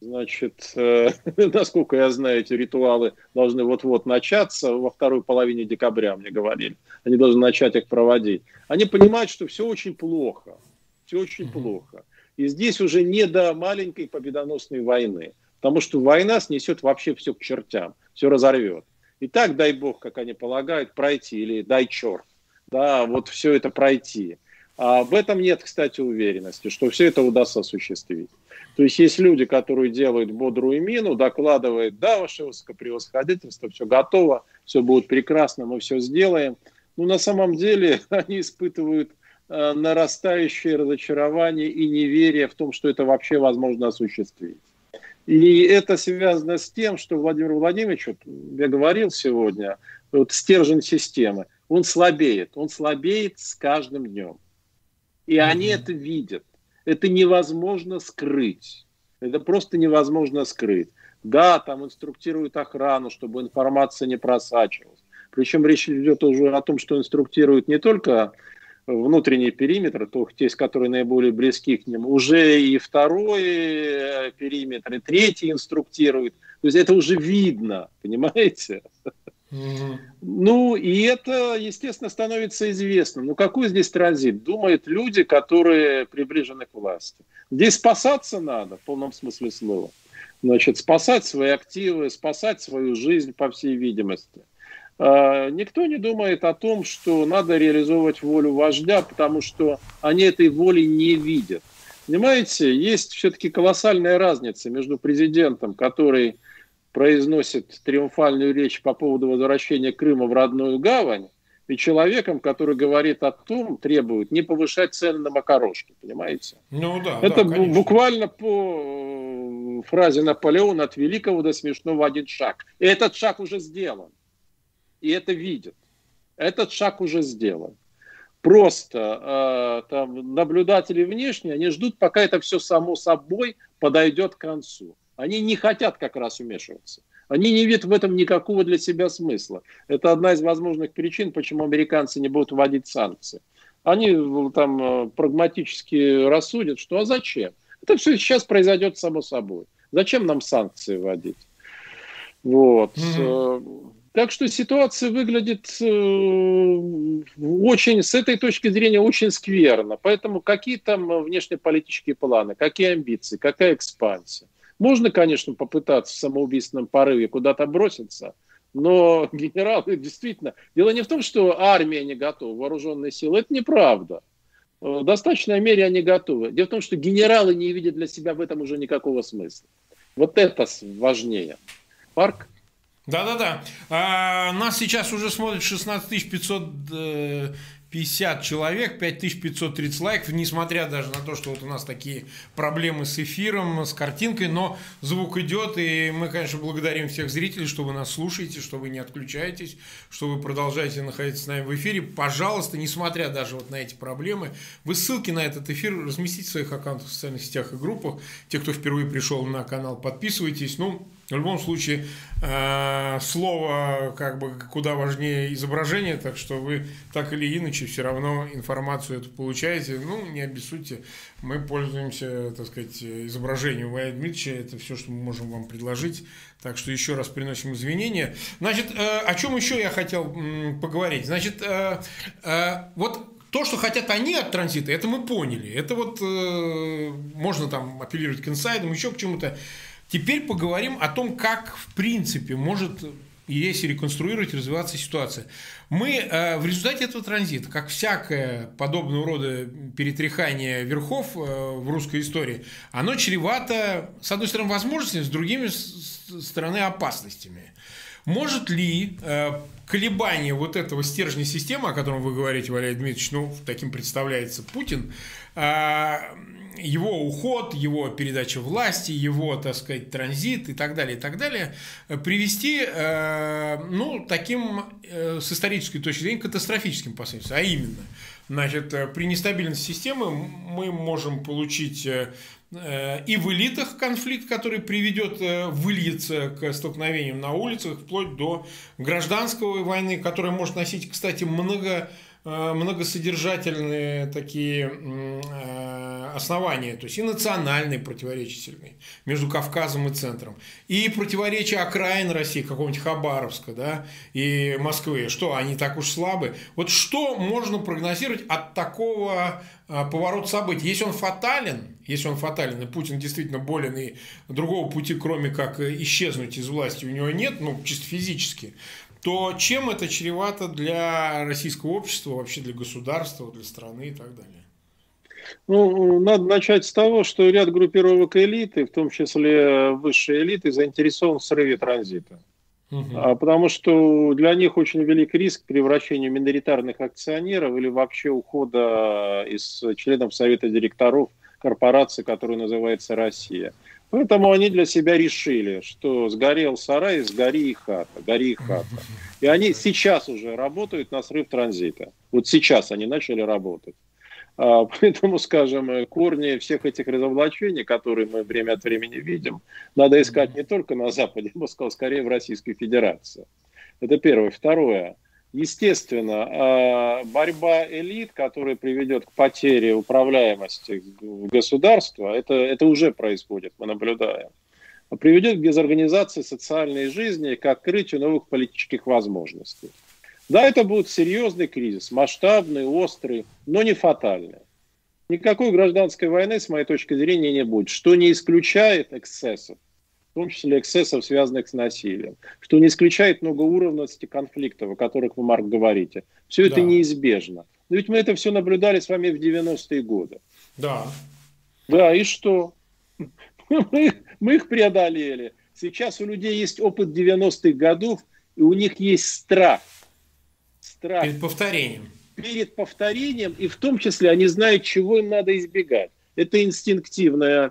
Значит, э, насколько я знаю, эти ритуалы должны вот-вот начаться во второй половине декабря, мне говорили. Они должны начать их проводить. Они понимают, что все очень плохо. Все очень плохо. И здесь уже не до маленькой победоносной войны. Потому что война снесет вообще все к чертям, все разорвет. И так, дай бог, как они полагают, пройти, или дай черт, да, вот все это пройти. А в этом нет, кстати, уверенности, что все это удастся осуществить. То есть есть люди, которые делают бодрую мину, докладывают, да, ваше высокопревосходительство, все готово, все будет прекрасно, мы все сделаем. Но на самом деле они испытывают э, нарастающее разочарование и неверие в том, что это вообще возможно осуществить. И это связано с тем, что Владимир Владимирович, вот я говорил сегодня, вот стержень системы, он слабеет, он слабеет с каждым днем. И mm-hmm. они это видят. Это невозможно скрыть. Это просто невозможно скрыть. Да, там инструктируют охрану, чтобы информация не просачивалась. Причем речь идет уже о том, что инструктируют не только внутренний периметр, то есть, которые наиболее близки к нему, уже и второй э, периметр, и третий инструктирует. То есть это уже видно, понимаете? Mm-hmm. Ну, и это, естественно, становится известным. Ну, какой здесь транзит? Думают люди, которые приближены к власти. Здесь спасаться надо, в полном смысле слова. Значит, спасать свои активы, спасать свою жизнь, по всей видимости. А, никто не думает о том, что надо реализовывать волю вождя, потому что они этой воли не видят. Понимаете, есть все-таки колоссальная разница между президентом, который произносит триумфальную речь по поводу возвращения Крыма в родную гавань, и человеком, который говорит о том, требует не повышать цены на макарошки, понимаете?
Ну да.
Это
да,
буквально по э, фразе Наполеона от великого до смешного один шаг. И этот шаг уже сделан. И это видят. Этот шаг уже сделан. Просто э, там наблюдатели внешние, они ждут, пока это все само собой подойдет к концу. Они не хотят как раз вмешиваться. Они не видят в этом никакого для себя смысла. Это одна из возможных причин, почему американцы не будут вводить санкции. Они там э, прагматически рассудят, что а зачем? Это все сейчас произойдет само собой. Зачем нам санкции вводить? Вот. Mm-hmm. Так что ситуация выглядит очень, с этой точки зрения, очень скверно. Поэтому какие там внешнеполитические планы, какие амбиции, какая экспансия? Можно, конечно, попытаться в самоубийственном порыве куда-то броситься, но генералы действительно... Дело не в том, что армия не готова, вооруженные силы. Это неправда. В достаточной мере они готовы. Дело в том, что генералы не видят для себя в этом уже никакого смысла. Вот это важнее. Парк?
Да-да-да. А, нас сейчас уже смотрит 16 500 50 человек, 5530 лайков, несмотря даже на то, что вот у нас такие проблемы с эфиром, с картинкой, но звук идет, и мы, конечно, благодарим всех зрителей, что вы нас слушаете, что вы не отключаетесь, что вы продолжаете находиться с нами в эфире. Пожалуйста, несмотря даже вот на эти проблемы, вы ссылки на этот эфир разместите в своих аккаунтах в социальных сетях и группах. Те, кто впервые пришел на канал, подписывайтесь. Ну, в любом случае, э, слово как бы куда важнее изображения, так что вы так или иначе все равно информацию эту получаете. Ну, не обессудьте, мы пользуемся, так сказать, изображением Ваня Дмитриевича, это все, что мы можем вам предложить. Так что еще раз приносим извинения. Значит, э, о чем еще я хотел поговорить? Значит, э, вот то, что хотят они от транзита, это мы поняли. Это вот можно там апеллировать к инсайдам, еще к чему-то. Теперь поговорим о том, как в принципе может если реконструировать, развиваться ситуация. Мы э, в результате этого транзита, как всякое подобного рода перетряхание верхов э, в русской истории, оно чревато, с одной стороны, возможностями, с другими стороны, опасностями. Может ли э, колебание вот этого стержня системы, о котором вы говорите, Валерий Дмитриевич, ну, таким представляется Путин, э, его уход, его передача власти, его, так сказать, транзит и так далее, и так далее, э, привести, э, ну, таким, э, с исторической точки зрения, катастрофическим последствиям. А именно, значит, при нестабильности системы мы можем получить и в элитах конфликт, который приведет, выльется к столкновениям на улицах, вплоть до гражданской войны, которая может носить, кстати, много многосодержательные такие э, основания, то есть и национальные противоречия сильные между Кавказом и центром, и противоречия окраин России, какого-нибудь Хабаровска, да, и Москвы. Что, они так уж слабы? Вот что можно прогнозировать от такого э, поворота событий? Если он фатален, если он фатален, и Путин действительно болен, и другого пути, кроме как исчезнуть из власти, у него нет, ну, чисто физически, то чем это чревато для российского общества, вообще для государства, для страны и так далее?
Ну, надо начать с того, что ряд группировок элиты, в том числе высшей элиты, заинтересован в срыве транзита. Угу. Потому что для них очень велик риск превращения миноритарных акционеров или вообще ухода из членов Совета директоров корпорации, которая называется Россия. Поэтому они для себя решили, что сгорел сарай, сгори и хата, гори и хата. И они сейчас уже работают на срыв транзита. Вот сейчас они начали работать. А, поэтому, скажем, корни всех этих разоблачений, которые мы время от времени видим, надо искать не только на Западе, я бы сказал, скорее в Российской Федерации. Это первое. Второе. Естественно, а, борьба элит, которая приведет к потере управляемости государства, это, это уже происходит, мы наблюдаем. Приведет к дезорганизации социальной жизни, к открытию новых политических возможностей. Да, это будет серьезный кризис, масштабный, острый, но не фатальный. Никакой гражданской войны, с моей точки зрения, не будет, что не исключает эксцессов в том числе эксцессов, связанных с насилием, что не исключает многоуровневости конфликтов, о которых вы, Марк, говорите. Все это да. неизбежно. Но ведь мы это все наблюдали с вами в 90-е годы.
Да.
Да, и что? Мы, мы их преодолели. Сейчас у людей есть опыт 90-х годов, и у них есть страх.
Страх. Перед повторением.
Перед повторением, и в том числе они знают, чего им надо избегать. Это инстинктивное, э,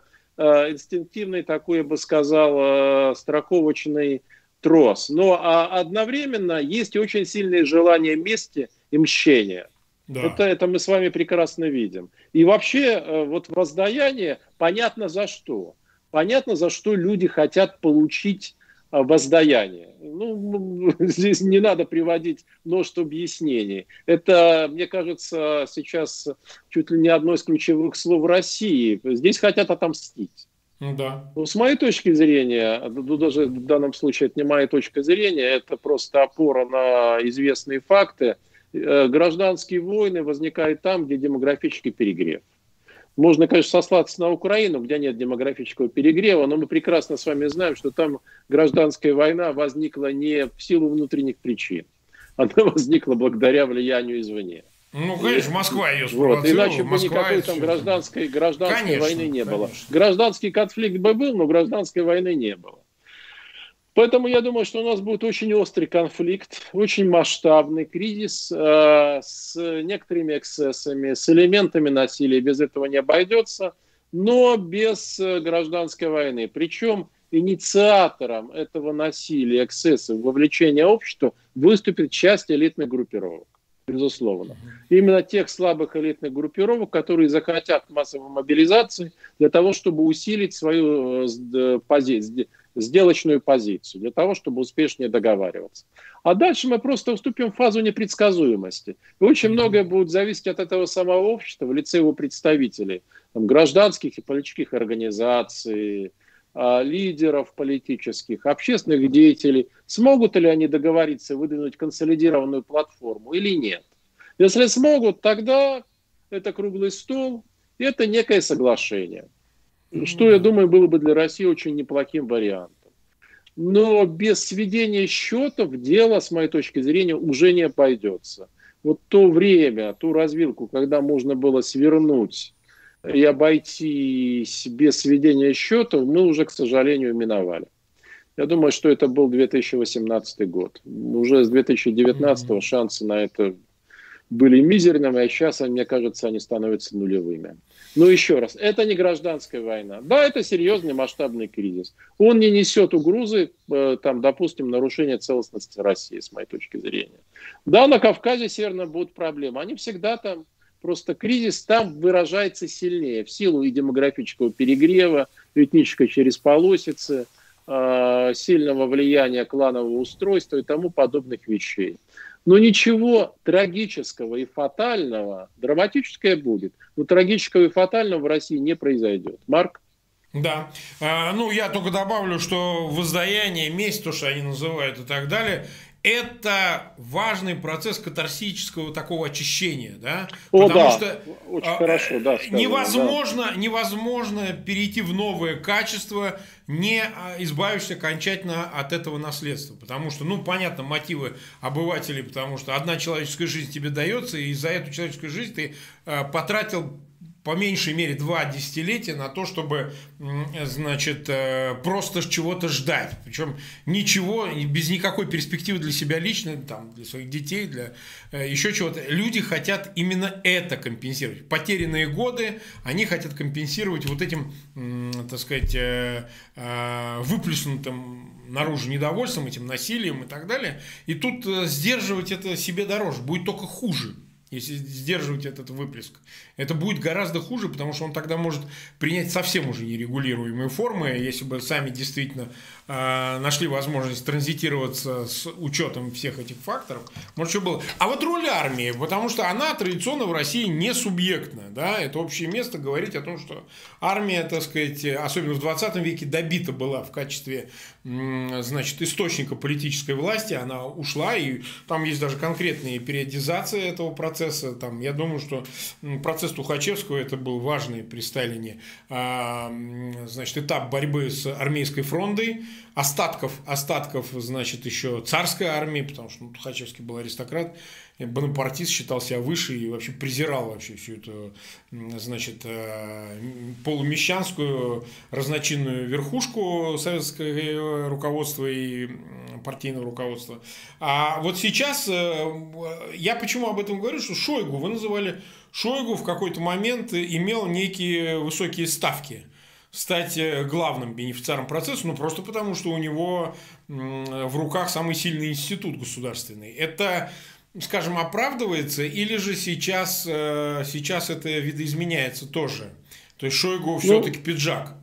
инстинктивный такой, я бы сказал, э, страховочный трос. Но а одновременно есть очень сильное желание мести и мщения. Да. Это, это мы с вами прекрасно видим. И вообще, э, вот воздаяние, понятно за что. Понятно, за что люди хотят получить э, воздаяние. Ну, здесь не надо приводить множество объяснений. Это, мне кажется, сейчас чуть ли не одно из ключевых слов России. Здесь хотят отомстить.
Ну да.
Ну, с моей точки зрения, ну, даже в данном случае это не моя точка зрения, это просто опора на известные факты. Э, гражданские войны возникают там, где демографический перегрев. Можно, конечно, сослаться на Украину, где нет демографического перегрева, но мы прекрасно с вами знаем, что там гражданская война возникла не в силу внутренних причин. Она возникла благодаря влиянию извне.
Ну, конечно, Москва ее
вот, Иначе бы никакой там гражданской, гражданской конечно, войны не конечно. было. Гражданский конфликт бы был, но гражданской войны не было. Поэтому я думаю, что у нас будет очень острый конфликт, очень масштабный кризис э, с некоторыми эксцессами, с элементами насилия. Без этого не обойдется, но без э, гражданской войны. Причем инициатором этого насилия, эксцессов, вовлечения общества выступит часть элитных группировок безусловно. Именно тех слабых элитных группировок, которые захотят массовой мобилизации для того, чтобы усилить свою э, позицию, сделочную позицию, для того, чтобы успешнее договариваться. А дальше мы просто уступим в фазу непредсказуемости. И очень многое будет зависеть от этого самого общества в лице его представителей, там, гражданских и политических организаций, а, лидеров политических, общественных деятелей, смогут ли они договориться выдвинуть консолидированную платформу или нет. Если смогут, тогда это круглый стол, это некое соглашение. Что, я думаю, было бы для России очень неплохим вариантом. Но без сведения счетов дело, с моей точки зрения, уже не обойдется. Вот то время, ту развилку, когда можно было свернуть и обойтись без сведения счетов, мы уже, к сожалению, миновали. Я думаю, что это был 2018 год. Уже с 2019 mm-hmm. шансы на это были мизерными, а сейчас, мне кажется, они становятся нулевыми. Но еще раз, это не гражданская война. Да, это серьезный масштабный кризис. Он не несет угрозы, э, там, допустим, нарушения целостности России, с моей точки зрения. Да, на Кавказе, северно, будут проблемы. Они всегда там Просто кризис там выражается сильнее в силу и демографического перегрева, этнической через полосицы, а, сильного влияния кланового устройства и тому подобных вещей. Но ничего трагического и фатального, драматическое будет, но трагического и фатального в России не произойдет. Марк?
Да. А, ну, я только добавлю, что воздаяние, месть, то, что они называют и так далее, это важный процесс катарсического такого очищения, да?
О, Потому да. что очень а, хорошо, да,
сказано, невозможно, да. невозможно перейти в новое качество, не а, избавившись окончательно от этого наследства. Потому что, ну, понятно, мотивы обывателей, потому что одна человеческая жизнь тебе дается, и за эту человеческую жизнь ты а, потратил по меньшей мере два десятилетия на то, чтобы, значит, э, просто чего-то ждать. Причем ничего, без никакой перспективы для себя лично, там, для своих детей, для э, еще чего-то. Люди хотят именно это компенсировать. Потерянные годы они хотят компенсировать вот этим, так сказать, э, выплеснутым наружу недовольством, этим насилием и так далее. И тут сдерживать это себе дороже, будет только хуже если сдерживать этот выплеск. Это будет гораздо хуже, потому что он тогда может принять совсем уже нерегулируемые формы, если бы сами действительно э, нашли возможность транзитироваться с учетом всех этих факторов. Может, что было. А вот роль армии, потому что она традиционно в России не субъектная. Да? Это общее место говорить о том, что армия, так сказать, особенно в 20 веке добита была в качестве значит, источника политической власти, она ушла, и там есть даже конкретные периодизации этого процесса. Там, я думаю, что процесс Тухачевского это был важный при Сталине а, значит, этап борьбы с армейской фронтой, остатков, остатков, значит, еще царской армии, потому что ну, Тухачевский был аристократ, бонапартист считал себя выше и вообще презирал вообще всю эту, значит, э, полумещанскую разночинную верхушку советского руководства и партийного руководства. А вот сейчас, э, я почему об этом говорю, что Шойгу, вы называли Шойгу в какой-то момент имел некие высокие ставки стать э, главным бенефициаром процесса, ну просто потому, что у него в руках самый сильный институт государственный. Это скажем, оправдывается, или же сейчас, э, сейчас это видоизменяется тоже? То есть Шойгу ну, все-таки пиджак.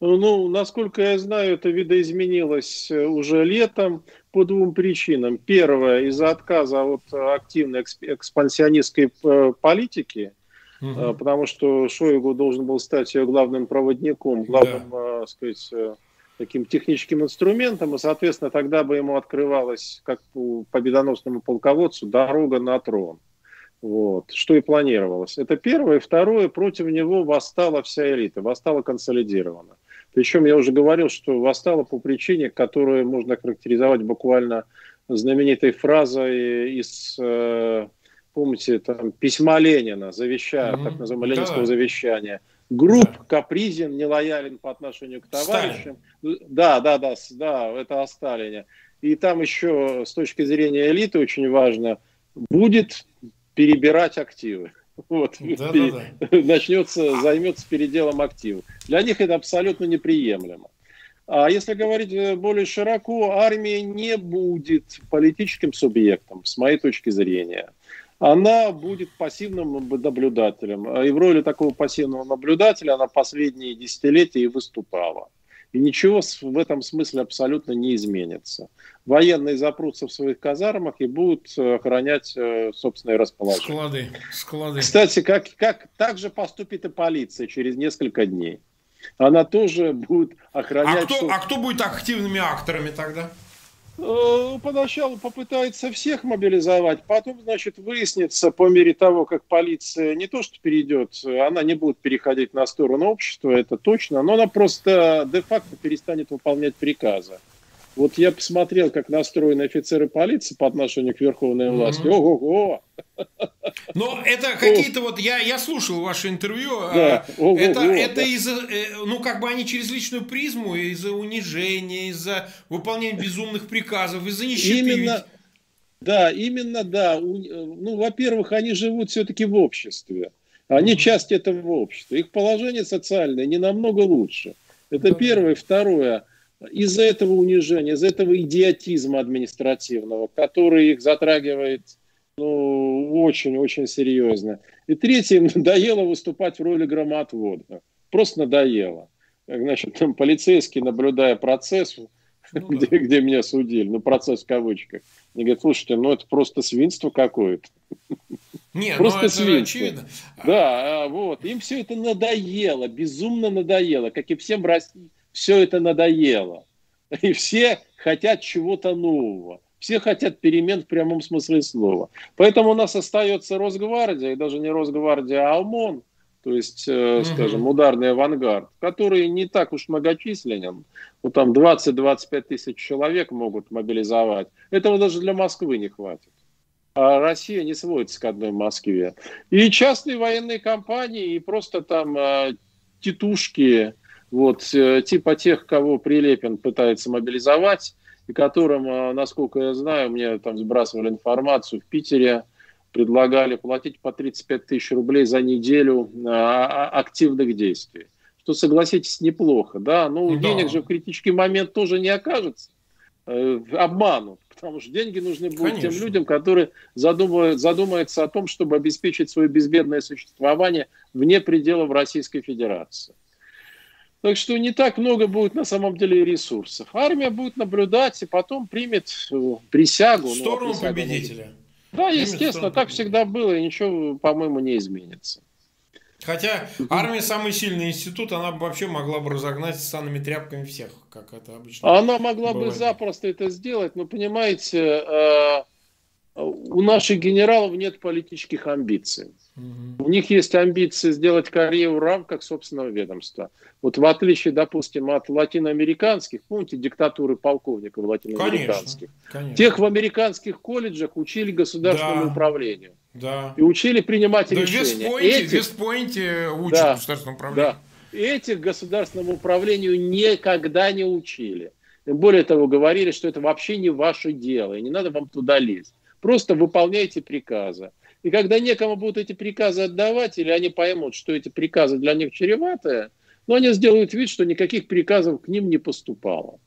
Ну, насколько я знаю, это видоизменилось э, уже летом по двум причинам. Первое, из-за отказа от активной экспансионистской э, политики, угу. потому что Шойгу должен был стать ее главным проводником, главным, да. сказать, таким техническим инструментом, и, соответственно, тогда бы ему открывалась, как победоносному полководцу, дорога на трон. Вот, что и планировалось. Это первое. И второе, против него восстала вся элита, восстала консолидированно. Причем я уже говорил, что восстала по причине, которую можно характеризовать буквально знаменитой фразой из, э, помните, там, письма Ленина, завещая, mm-hmm. так называемого ленинского да. завещания – Групп да. капризен, нелоялен по отношению к товарищам. Сталин. Да, да, да, да, это о Сталине. И там еще с точки зрения элиты очень важно, будет перебирать активы. Вот. Да, да, да. Начнется, займется переделом активов. Для них это абсолютно неприемлемо. А если говорить э, более широко, армия не будет политическим субъектом, с моей точки зрения она будет пассивным наблюдателем. И в роли такого пассивного наблюдателя она последние десятилетия и выступала. И ничего в этом смысле абсолютно не изменится. Военные запрутся в своих казармах и будут э, охранять э, собственное расположение.
Склады. Склады.
Кстати, как, как так же поступит и полиция через несколько дней. Она тоже будет охранять...
А кто, а кто будет активными акторами тогда?
Э, поначалу попытается всех мобилизовать, потом, значит, выяснится по мере того, как полиция не то что перейдет, она не будет переходить на сторону общества, это точно, но она просто де-факто перестанет выполнять приказы. Вот я посмотрел, как настроены офицеры полиции по отношению к верховной власти. Mm-hmm. Ого-го!
Но это какие-то вот, я, я слушал ваше интервью, а да. Ого-го, это, это да. из-за, э, ну как бы они через личную призму, из-за унижения, из-за выполнения безумных приказов, из-за нищеты.
Именно, да, именно, да. Ну, во-первых, они живут все-таки в обществе. Они часть этого общества. Их положение социальное не намного лучше. Это первое. Второе – из-за этого унижения, из-за этого идиотизма административного, который их затрагивает ну, очень-очень серьезно. И третье, им надоело выступать в роли громоотвода. Просто надоело. Значит, там полицейский, наблюдая процесс, ну, где, да. где меня судили, ну, процесс в кавычках, они говорят, слушайте, ну, это просто свинство какое-то.
Нет, ну, просто ну, это свинство. очевидно.
Да, а, вот. Им все это надоело, безумно надоело, как и всем в России все это надоело. И все хотят чего-то нового. Все хотят перемен в прямом смысле слова. Поэтому у нас остается Росгвардия, и даже не Росгвардия, а ОМОН, то есть, э, скажем, ударный авангард, который не так уж многочисленен. Ну, там 20-25 тысяч человек могут мобилизовать. Этого даже для Москвы не хватит. А Россия не сводится к одной Москве. И частные военные компании, и просто там э, титушки, вот, э, типа тех, кого Прилепин пытается мобилизовать, и которым, э, насколько я знаю, мне там сбрасывали информацию, в Питере предлагали платить по 35 тысяч рублей за неделю э, активных действий. Что, согласитесь, неплохо, да? Но да. денег же в критический момент тоже не окажется. Обманут, потому что деньги нужны будут Конечно. тем людям, которые задумывают, задумаются о том, чтобы обеспечить свое безбедное существование вне пределов Российской Федерации. Так что не так много будет на самом деле ресурсов. Армия будет наблюдать и потом примет э, присягу. В
ну, сторону ну, победителя.
Да, естественно, так всегда было, и ничего, по-моему, не изменится.
Хотя армия самый сильный институт, она бы вообще могла бы разогнать станами тряпками всех, как это обычно.
Она могла бывает. бы запросто это сделать, но понимаете, э, у наших генералов нет политических амбиций. Угу. У них есть амбиции сделать карьеру в рамках собственного ведомства. Вот в отличие, допустим, от латиноамериканских, помните, диктатуры полковников латиноамериканских, конечно, конечно. тех в американских колледжах учили государственному да. управлению. Да. И учили принимать да, решения. В
Вестпойнте, Этих... Вестпойнте учат да, государственному управлению.
Да. Этих государственному управлению никогда не учили. Более того, говорили, что это вообще не ваше дело, и не надо вам туда лезть. Просто выполняйте приказы. И когда некому будут эти приказы отдавать, или они поймут, что эти приказы для них чреватые, но они сделают вид, что никаких приказов к ним не поступало.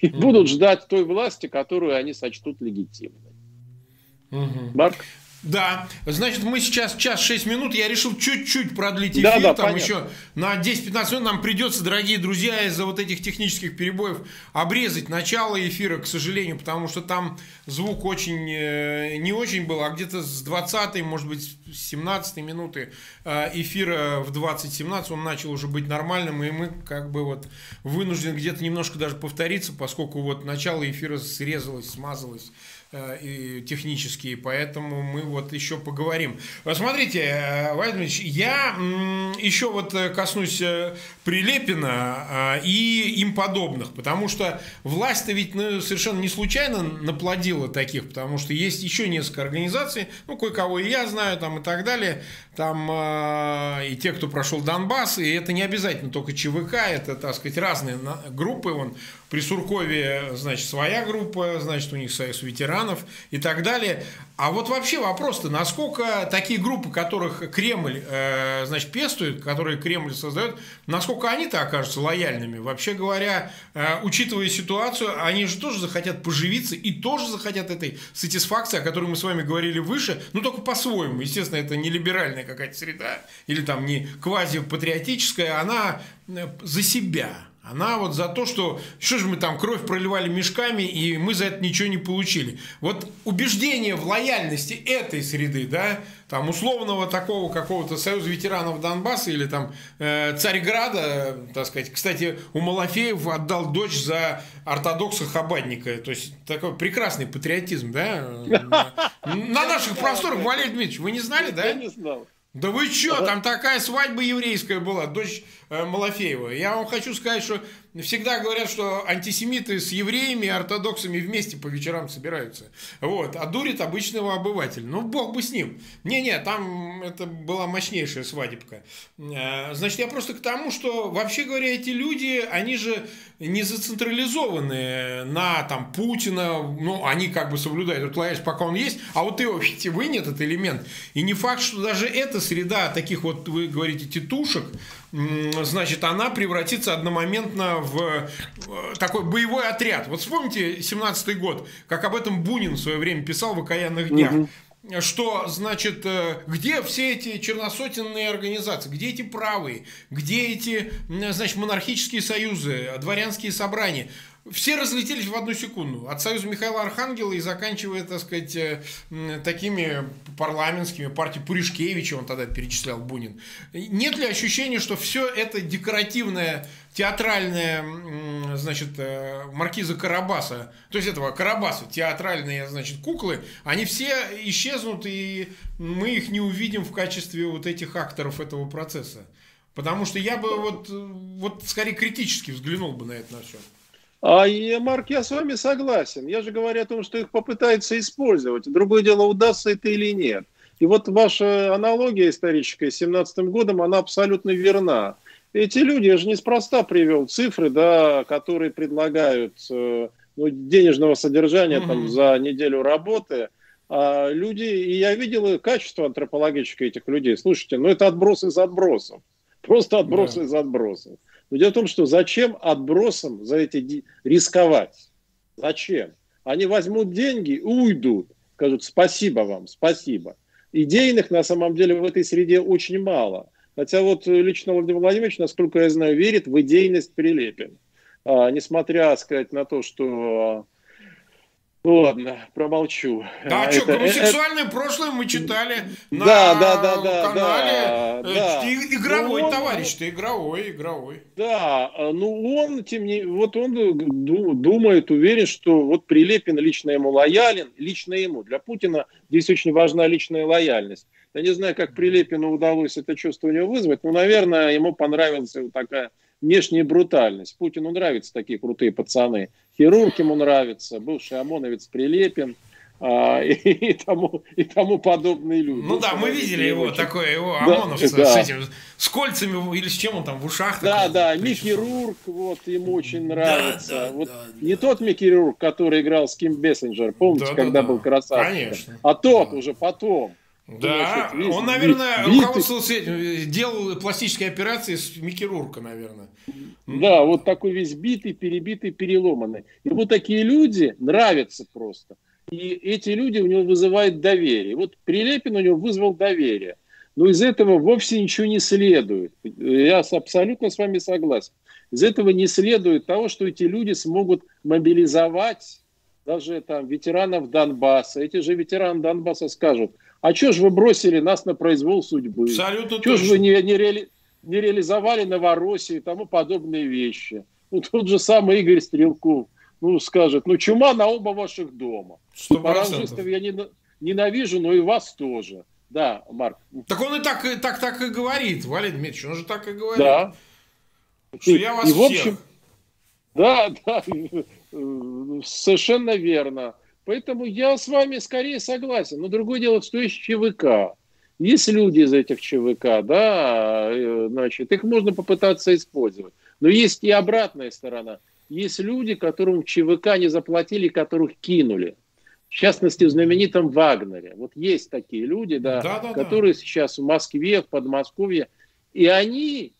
И mm будут ждать той власти, которую они сочтут легитимной.
mm Марк? Да, значит, мы сейчас час 6 минут, я решил чуть-чуть продлить эфир, да, да, там понятно. еще на 10-15 минут нам придется, дорогие друзья, из-за вот этих технических перебоев обрезать начало эфира, к сожалению, потому что там звук очень, э, не очень был, а где-то с 20 может быть, с 17 минуты э, эфира в 2017 он начал уже быть нормальным, и мы как бы вот вынуждены где-то немножко даже повториться, поскольку вот начало эфира срезалось, смазалось и технические, поэтому мы вот еще поговорим. Смотрите, э, Владимирович, я еще вот э, коснусь Прилепина и им подобных, потому что власть-то ведь ну, совершенно не случайно наплодила таких, потому что есть еще несколько организаций, ну, кое-кого и я знаю, там и так далее, там и те, кто прошел Донбасс, и это не обязательно только ЧВК, это, так сказать, разные группы, он при Суркове, значит, своя группа, значит, у них союз ветеранов и так далее. А вот вообще вопрос-то, насколько такие группы, которых Кремль, э, значит, пестует, которые Кремль создает, насколько они-то окажутся лояльными? Вообще говоря, э, учитывая ситуацию, они же тоже захотят поживиться и тоже захотят этой сатисфакции, о которой мы с вами говорили выше, ну только по-своему. Естественно, это не либеральная какая-то среда или там не квазипатриотическая, она э, за себя она вот за то, что что же мы там кровь проливали мешками, и мы за это ничего не получили. Вот убеждение в лояльности этой среды, да, там условного такого какого-то союза ветеранов Донбасса или там э, Царьграда, так сказать. Кстати, у Малафеев отдал дочь за ортодокса Хабадника. То есть такой прекрасный патриотизм, да? На наших просторах, Валерий Дмитриевич, вы не знали, да?
Я не знал.
Да вы что, там такая свадьба еврейская была, дочь э, Малафеева. Я вам хочу сказать, что всегда говорят, что антисемиты с евреями и ортодоксами вместе по вечерам собираются. Вот. А дурит обычного обывателя. Ну, бог бы с ним. Не-не, там это была мощнейшая свадебка. Э, значит, я просто к тому, что, вообще говоря, эти люди, они же не зацентрализованы на там Путина, ну, они как бы соблюдают эту лояльность, пока он есть, а вот его вынят этот элемент. И не факт, что даже эта среда таких вот, вы говорите, тетушек, значит, она превратится одномоментно в такой боевой отряд. Вот вспомните 17 год, как об этом Бунин в свое время писал в «Окаянных днях». Угу что, значит, э, где все эти черносотенные организации, где эти правые, где эти, значит, монархические союзы, дворянские собрания все разлетелись в одну секунду. От Союза Михаила Архангела и заканчивая, так сказать, э, такими парламентскими, партией Пуришкевича, он тогда перечислял Бунин. Нет ли ощущения, что все это декоративное, театральное, значит, э, маркиза Карабаса, то есть этого Карабаса, театральные, значит, куклы, они все исчезнут, и мы их не увидим в качестве вот этих акторов этого процесса. Потому что я бы вот, вот скорее критически взглянул бы на это на все.
А, Марк, я с вами согласен. Я же говорю о том, что их попытаются использовать. Другое дело, удастся это или нет. И вот ваша аналогия историческая с 17 годом, она абсолютно верна. Эти люди, я же неспроста привел цифры, да, которые предлагают э, ну, денежного содержания угу. там, за неделю работы. А люди, и я видел качество антропологическое этих людей. Слушайте, ну это отбросы из отбросов. Просто отбросы да. из отбросов. Но дело в том, что зачем отбросам за эти рисковать? Зачем? Они возьмут деньги и уйдут. Скажут спасибо вам, спасибо. Идейных на самом деле в этой среде очень мало. Хотя вот лично Владимир Владимирович, насколько я знаю, верит в идейность Прилепин. А, несмотря, сказать, на то, что Ладно, промолчу.
Да, а что, гомосексуальное это... прошлое мы читали на
да, да, да,
канале.
Да, да.
Игровой ну, товарищ, ты игровой, игровой.
Да, ну он, тем не вот он думает, уверен, что вот Прилепин лично ему лоялен, лично ему. Для Путина здесь очень важна личная лояльность. Я не знаю, как Прилепину удалось это чувство у него вызвать, но, наверное, ему понравилась вот такая внешняя брутальность. Путину нравятся такие крутые пацаны. Хирург ему нравится, бывший ОМОНовец Прилепин а, и, и, тому, и тому подобные люди.
Ну да, мы видели его, очень... такое, его ОМОНовца да, с этим, с кольцами или с чем он там в ушах.
Да, да, Микки-Рурк, вот, ему очень нравится. Да, да, вот да, не да. тот Микки-Рурк, который играл с Ким Бессенджер, помните, да, когда да, был красавчик? Конечно. А тот да. уже потом.
Да, Значит, он, наверное, бит, этим, делал пластические операции с Микки Рурка, наверное.
Да, вот такой весь битый, перебитый, переломанный. Ему такие люди нравятся просто. И эти люди у него вызывают доверие. Вот Прилепин у него вызвал доверие. Но из этого вовсе ничего не следует. Я абсолютно с вами согласен. Из этого не следует того, что эти люди смогут мобилизовать даже там ветеранов Донбасса. Эти же ветераны Донбасса скажут – а что же вы бросили нас на произвол судьбы?
Абсолютно
Что же вы не, не, реали, не реализовали Новороссию и тому подобные вещи? Ну, тут же самый Игорь Стрелков ну, скажет, ну, чума на оба ваших дома. Паранжистов я не, ненавижу, но и вас тоже. Да, Марк.
Так он и так, и так, так и говорит, Валерий Дмитриевич, он же так и говорит.
Да.
Что и, я вас
и, в общем, всех... Да, да, совершенно верно. Поэтому я с вами скорее согласен. Но другое дело, что есть ЧВК. Есть люди из этих ЧВК, да, э, значит, их можно попытаться использовать. Но есть и обратная сторона. Есть люди, которым ЧВК не заплатили, которых кинули. В частности, в знаменитом Вагнере. Вот есть такие люди, да, да, да которые да. сейчас в Москве, в Подмосковье, и они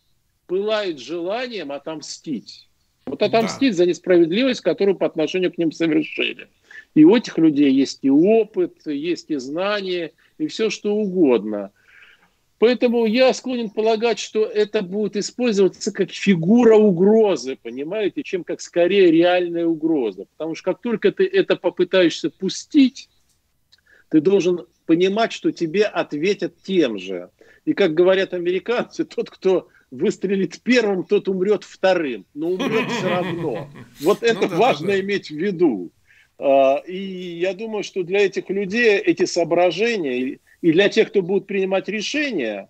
пылают желанием отомстить. Вот отомстить да. за несправедливость, которую по отношению к ним совершили. И у этих людей есть и опыт, есть и знания, и все что угодно. Поэтому я склонен полагать, что это будет использоваться как фигура угрозы, понимаете, чем как скорее реальная угроза. Потому что как только ты это попытаешься пустить, ты должен понимать, что тебе ответят тем же. И как говорят американцы, тот, кто выстрелит первым, тот умрет вторым, но умрет все равно. Вот ну это важно иметь в виду. А, и я думаю, что для этих людей эти соображения, и для тех, кто будет принимать решения,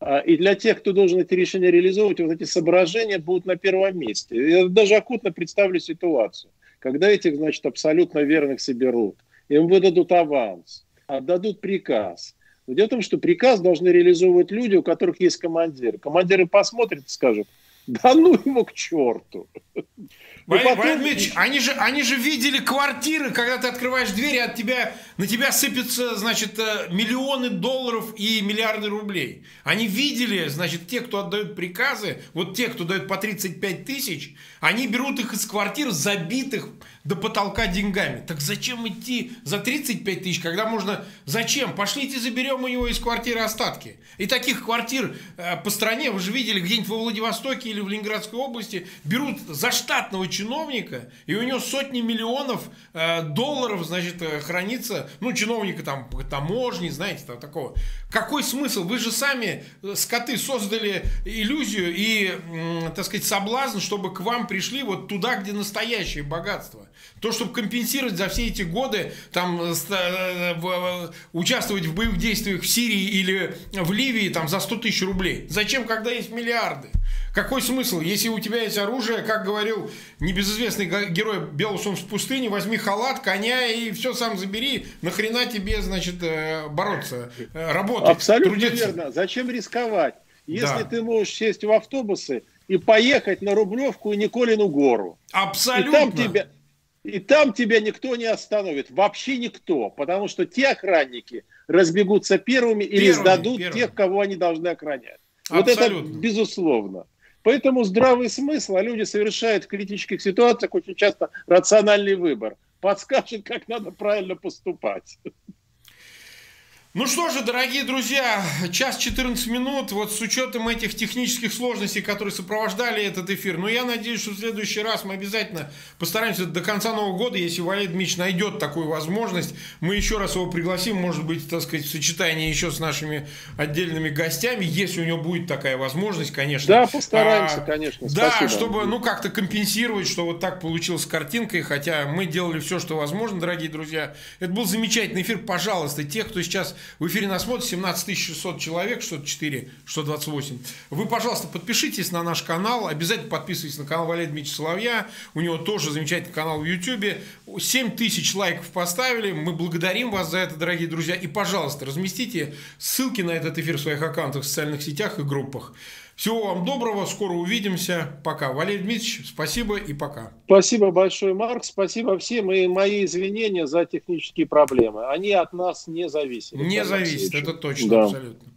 а, и для тех, кто должен эти решения реализовывать, вот эти соображения будут на первом месте. Я даже акутно представлю ситуацию, когда этих, значит, абсолютно верных соберут, им выдадут аванс, отдадут приказ. Но дело в том, что приказ должны реализовывать люди, у которых есть командиры. Командиры посмотрят и скажут, да ну его к черту.
Валерий, потом... Валерий они же, они же видели квартиры, когда ты открываешь двери, от тебя, на тебя сыпятся, значит, э, миллионы долларов и миллиарды рублей. Они видели, значит, те, кто отдают приказы, вот те, кто дают по 35 тысяч, они берут их из квартир, забитых до потолка деньгами. Так зачем идти за 35 тысяч, когда можно... Зачем? Пошлите заберем у него из квартиры остатки. И таких квартир э, по стране, вы же видели, где-нибудь во Владивостоке или в Ленинградской области, берут за штатного чиновника, и у него сотни миллионов э, долларов, значит, э, ну, чиновника там, таможни, знаете, там, такого. Какой смысл? Вы же сами, э, скоты, создали иллюзию и, э, так сказать, соблазн, чтобы к вам пришли вот туда, где настоящее богатство. То, чтобы компенсировать за все эти годы, там, э, в, участвовать в боевых действиях в Сирии или в Ливии там, за 100 тысяч рублей. Зачем, когда есть миллиарды? Какой смысл? Если у тебя есть оружие, как говорил небезызвестный герой Белусом в пустыне, возьми халат, коня и все сам забери. Нахрена тебе, значит, э, бороться, э, работать,
Абсолютно трудиться? верно. Зачем рисковать? Если да. ты можешь сесть в автобусы и поехать на Рублевку и Николину гору.
Абсолютно.
И там тебя, и там тебя никто не остановит. Вообще никто. Потому что те охранники разбегутся первыми, первыми или сдадут первыми. тех, кого они должны охранять. Вот Абсолютно. это безусловно. Поэтому здравый смысл, а люди совершают в критических ситуациях очень часто рациональный выбор. Подскажет, как надо правильно поступать.
Ну что же, дорогие друзья, час 14 минут, вот с учетом этих технических сложностей, которые сопровождали этот эфир, ну я надеюсь, что в следующий раз мы обязательно постараемся до конца Нового года, если Валерий Дмитриевич найдет такую возможность, мы еще раз его пригласим, может быть, так сказать, в сочетании еще с нашими отдельными гостями, если у него будет такая возможность, конечно.
Да, постараемся, а, конечно.
Да, Спасибо. чтобы, ну, как-то компенсировать, что вот так получилось с картинкой, хотя мы делали все, что возможно, дорогие друзья. Это был замечательный эфир, пожалуйста, те, кто сейчас в эфире нас смотрит 17 600 человек, что-то 4, что 28. Вы, пожалуйста, подпишитесь на наш канал. Обязательно подписывайтесь на канал Валерия Дмитриевича Соловья. У него тоже замечательный канал в YouTube. 7 тысяч лайков поставили. Мы благодарим вас за это, дорогие друзья. И, пожалуйста, разместите ссылки на этот эфир в своих аккаунтах в социальных сетях и группах. Всего вам доброго, скоро увидимся. Пока. Валерий Дмитриевич, спасибо и пока.
Спасибо большое, Марк. Спасибо всем. И мои извинения за технические проблемы. Они от нас не зависят.
Не зависят, это точно, да. абсолютно.